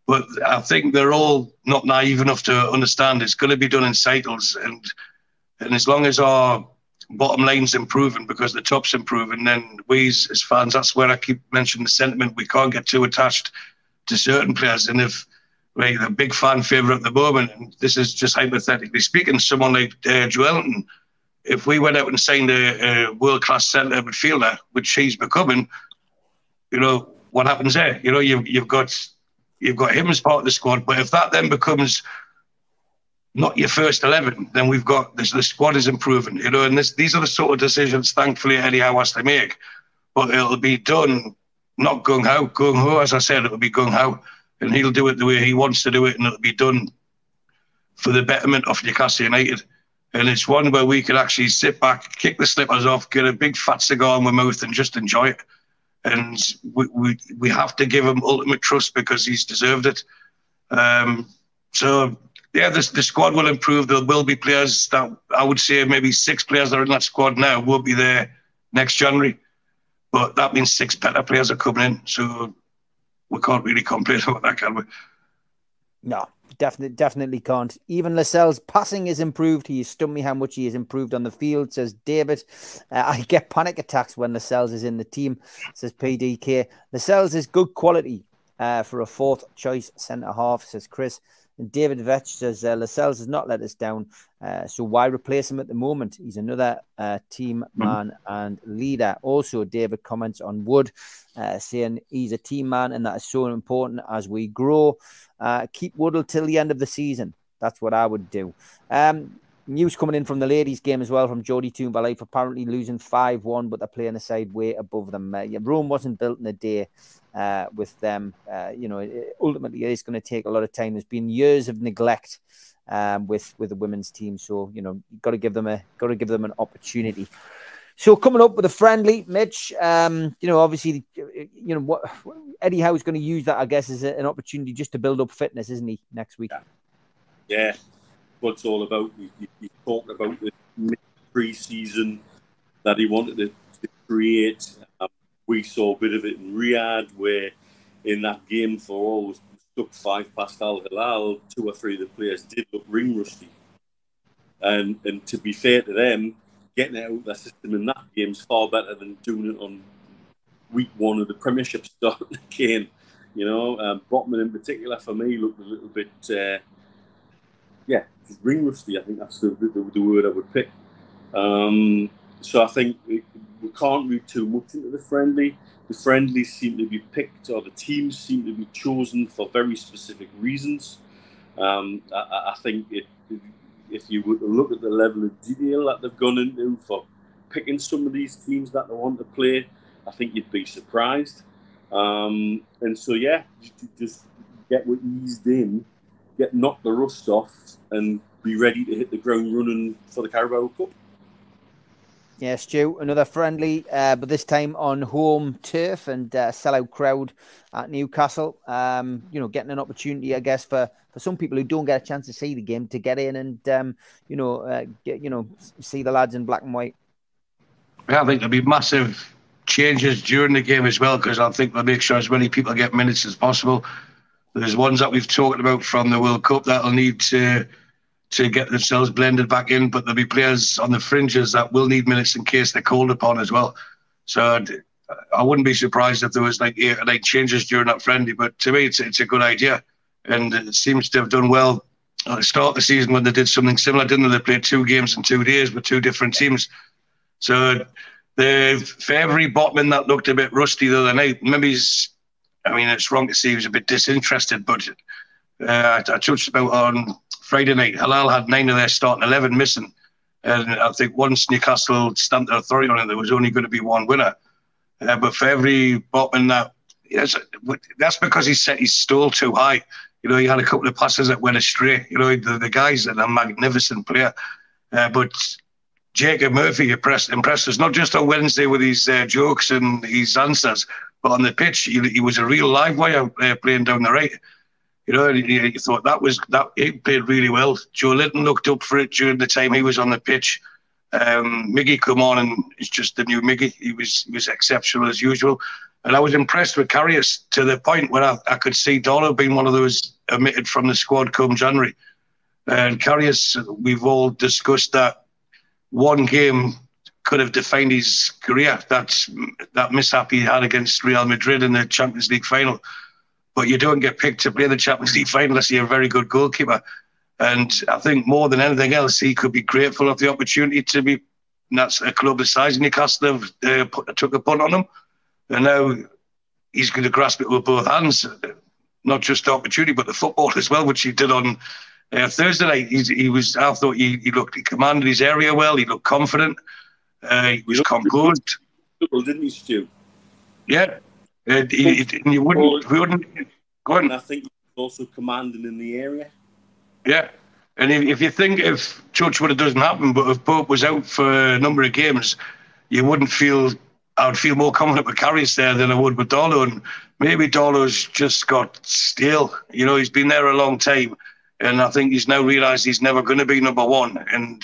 Speaker 3: But I think they're all not naive enough to understand it's going to be done in cycles. And and as long as our bottom line's improving because the top's improving, then we as fans, that's where I keep mentioning the sentiment. We can't get too attached to certain players. And if like the big fan favourite at the moment, and this is just hypothetically speaking, someone like uh, Joelinton, if we went out and signed a, a world class centre midfielder, which he's becoming, you know, what happens there? You know, you've, you've got you've got him as part of the squad. But if that then becomes not your first eleven, then we've got this. The squad is improving, you know, and this, these are the sort of decisions, thankfully, Eddie Howe has to make. But it'll be done not gung ho, gung ho. As I said, it'll be gung ho, and he'll do it the way he wants to do it, and it'll be done for the betterment of Newcastle United. And it's one where we can actually sit back, kick the slippers off, get a big fat cigar in my mouth, and just enjoy it and we, we, we have to give him ultimate trust because he's deserved it. Um, so yeah, the, the squad will improve. There will be players that I would say maybe six players that are in that squad now will be there next January, but that means six better players are coming in. So we can't really complain about that, can we?
Speaker 1: No, definitely, definitely can't. Even Lascelles' passing is improved. He stunned me how much he has improved on the field, says David. Uh, I get panic attacks when Lascelles is in the team, says PDK. Lascelles is good quality uh, for a fourth choice centre half, says Chris. And David Vetch says uh, Lascelles has not let us down. Uh, so why replace him at the moment? He's another uh, team mm-hmm. man and leader. Also, David comments on Wood, uh, saying he's a team man and that is so important as we grow. Uh, keep Woodle till the end of the season. That's what I would do. Um, news coming in from the ladies' game as well from Jodie Toonvalley apparently losing 5 1, but they're playing a side way above them. Uh, Rome wasn't built in a day uh, with them. Uh, you know, it, ultimately, it's going to take a lot of time. There's been years of neglect um, with with the women's team, so you know, you've got to give them a got to give them an opportunity. So coming up with a friendly, Mitch. Um, you know, obviously, you know what Eddie is going to use that, I guess, as a, an opportunity just to build up fitness, isn't he? Next week.
Speaker 2: Yeah, yeah. what it's all about. You, you, talked about the pre-season that he wanted to, to create. Um, we saw a bit of it in Riyadh, where in that game for all was stuck five past Al Hilal, two or three of the players did look ring rusty. And and to be fair to them, getting out of their system in that game is far better than doing it on week one of the Premiership start again. You know, um, Botman in particular for me looked a little bit, uh, yeah, ring rusty. I think that's the, the, the word I would pick. Um, so I think we can't read too much into the friendly. The friendlies seem to be picked, or the teams seem to be chosen for very specific reasons. Um, I, I, think it, if you were to look at the level of detail that they've gone into for picking some of these teams that they want to play, I think you'd be surprised. Um, and so, yeah, just get eased in, get knock the rust off, and be ready to hit the ground running for the Carabao Cup.
Speaker 1: Yeah, Stu, another friendly, uh, but this time on home turf and uh, sellout crowd at Newcastle. Um, you know, getting an opportunity, I guess, for, for some people who don't get a chance to see the game to get in and um, you know, uh, get you know, see the lads in black and white.
Speaker 3: Yeah, I think there'll be massive changes during the game as well because I think they'll make sure as many people get minutes as possible. There's ones that we've talked about from the World Cup that'll need to to get themselves blended back in. But there'll be players on the fringes that will need minutes in case they're called upon as well. So I wouldn't be surprised if there was like eight, changes during that friendly. But to me, it's it's a good idea, and it seems to have done well at the start of the season when they did something similar. Didn't they? They played two games in two days with two different teams. So the for every Botman that looked a bit rusty the other night, maybe he's. I mean, it's wrong to say he was a bit disinterested, but uh, I, I touched about on Friday night, Hilal had nine of their starting 11 missing. And I think once Newcastle stamped their authority on it, there was only going to be one winner. Uh, but for every Botman that, yes, that's because he set his stall too high. You know, he had a couple of passes that went astray. You know, the, the guy's a magnificent player. Uh, but Jacob Murphy impressed, impressed us, not just on Wednesday with his uh, jokes and his answers, but on the pitch, he, he was a real live wire uh, playing down the right. You know, you, you thought that was that he played really well. Joelinton looked up for it during the time he was on the pitch. Um, Miggy come on and it's just the new Miggy. He was he was exceptional as usual, and I was impressed with Karius to the point where I, I could see Darlow being one of those omitted from the squad come January. And Karius, we've all discussed that one game could have defined his career. That's that mishap he had against Real Madrid in the Champions League final but you don't get picked to play the Champions League final unless you're a very good goalkeeper. And I think more than anything else, he could be grateful of the opportunity to be. And that's a club the size of Newcastle have uh, put, took a punt on him, and now he's going to grasp it with both hands. Not just the opportunity, but the football as well, which he did on uh, Thursday night. He, he, was. I thought he, he looked. He commanded his area well. He looked confident. Uh, he was composed.
Speaker 2: Didn't he, Stu?
Speaker 3: Yeah, uh, he, he, you wouldn't, we wouldn't. Go on.
Speaker 2: I think also commanding in the area.
Speaker 3: Yeah, and if, if you think if Church would have doesn't happen, but if Pope was out for a number of games, you wouldn't feel. I would feel more confident with Karius there than I would with Darlow, and maybe Darlow's just got stale. You know, he's been there a long time, and I think he's now realised he's never going to be number one, and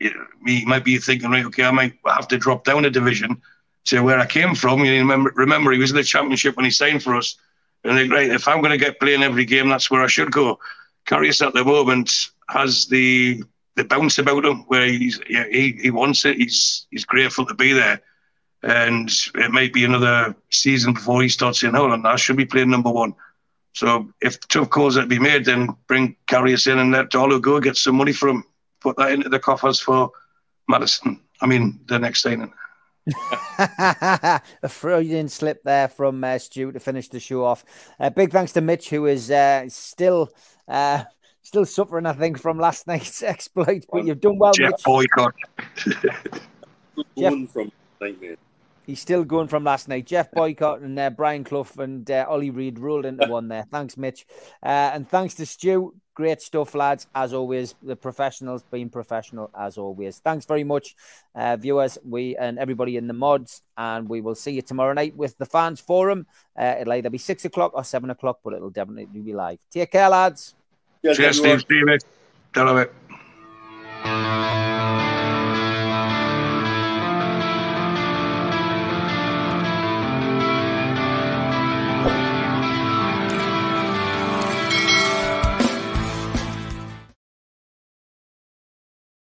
Speaker 3: he might be thinking, right, okay, I might have to drop down a division to where I came from. You remember, remember he was in the championship when he signed for us. And they're right, if I'm going to get playing every game, that's where I should go. Karius at the moment has the the bounce about him where he's yeah, he, he wants it. He's he's grateful to be there. And it might be another season before he starts saying, hold on, I should be playing number one. So if tough calls to be made, then bring Karius in and let Darlow go, get some money from him, put that into the coffers for Maddison. I mean, the next signing.
Speaker 1: A Freudian slip there from uh, Stu to finish the show off. Uh, big thanks to Mitch, who is uh, still uh, still suffering, I think, from last night's exploit. But you've done well,
Speaker 3: Jeff
Speaker 1: Mitch.
Speaker 3: Boycott.
Speaker 2: Jeff, from nightmare.
Speaker 1: He's still going from last night. Geoff Boycott and uh, Brian Clough and uh, Ollie Reed rolled into one there. Thanks, Mitch. Uh, and thanks to Stu. Great stuff, lads. As always, the professionals being professional as always. Thanks very much, uh, viewers, we and everybody in the mods. And we will see you tomorrow night with the fans forum. Uh, it'll either be six o'clock or seven o'clock, but it'll definitely be live. Take care, lads.
Speaker 3: Cheers, Steve. Steve. Tell it.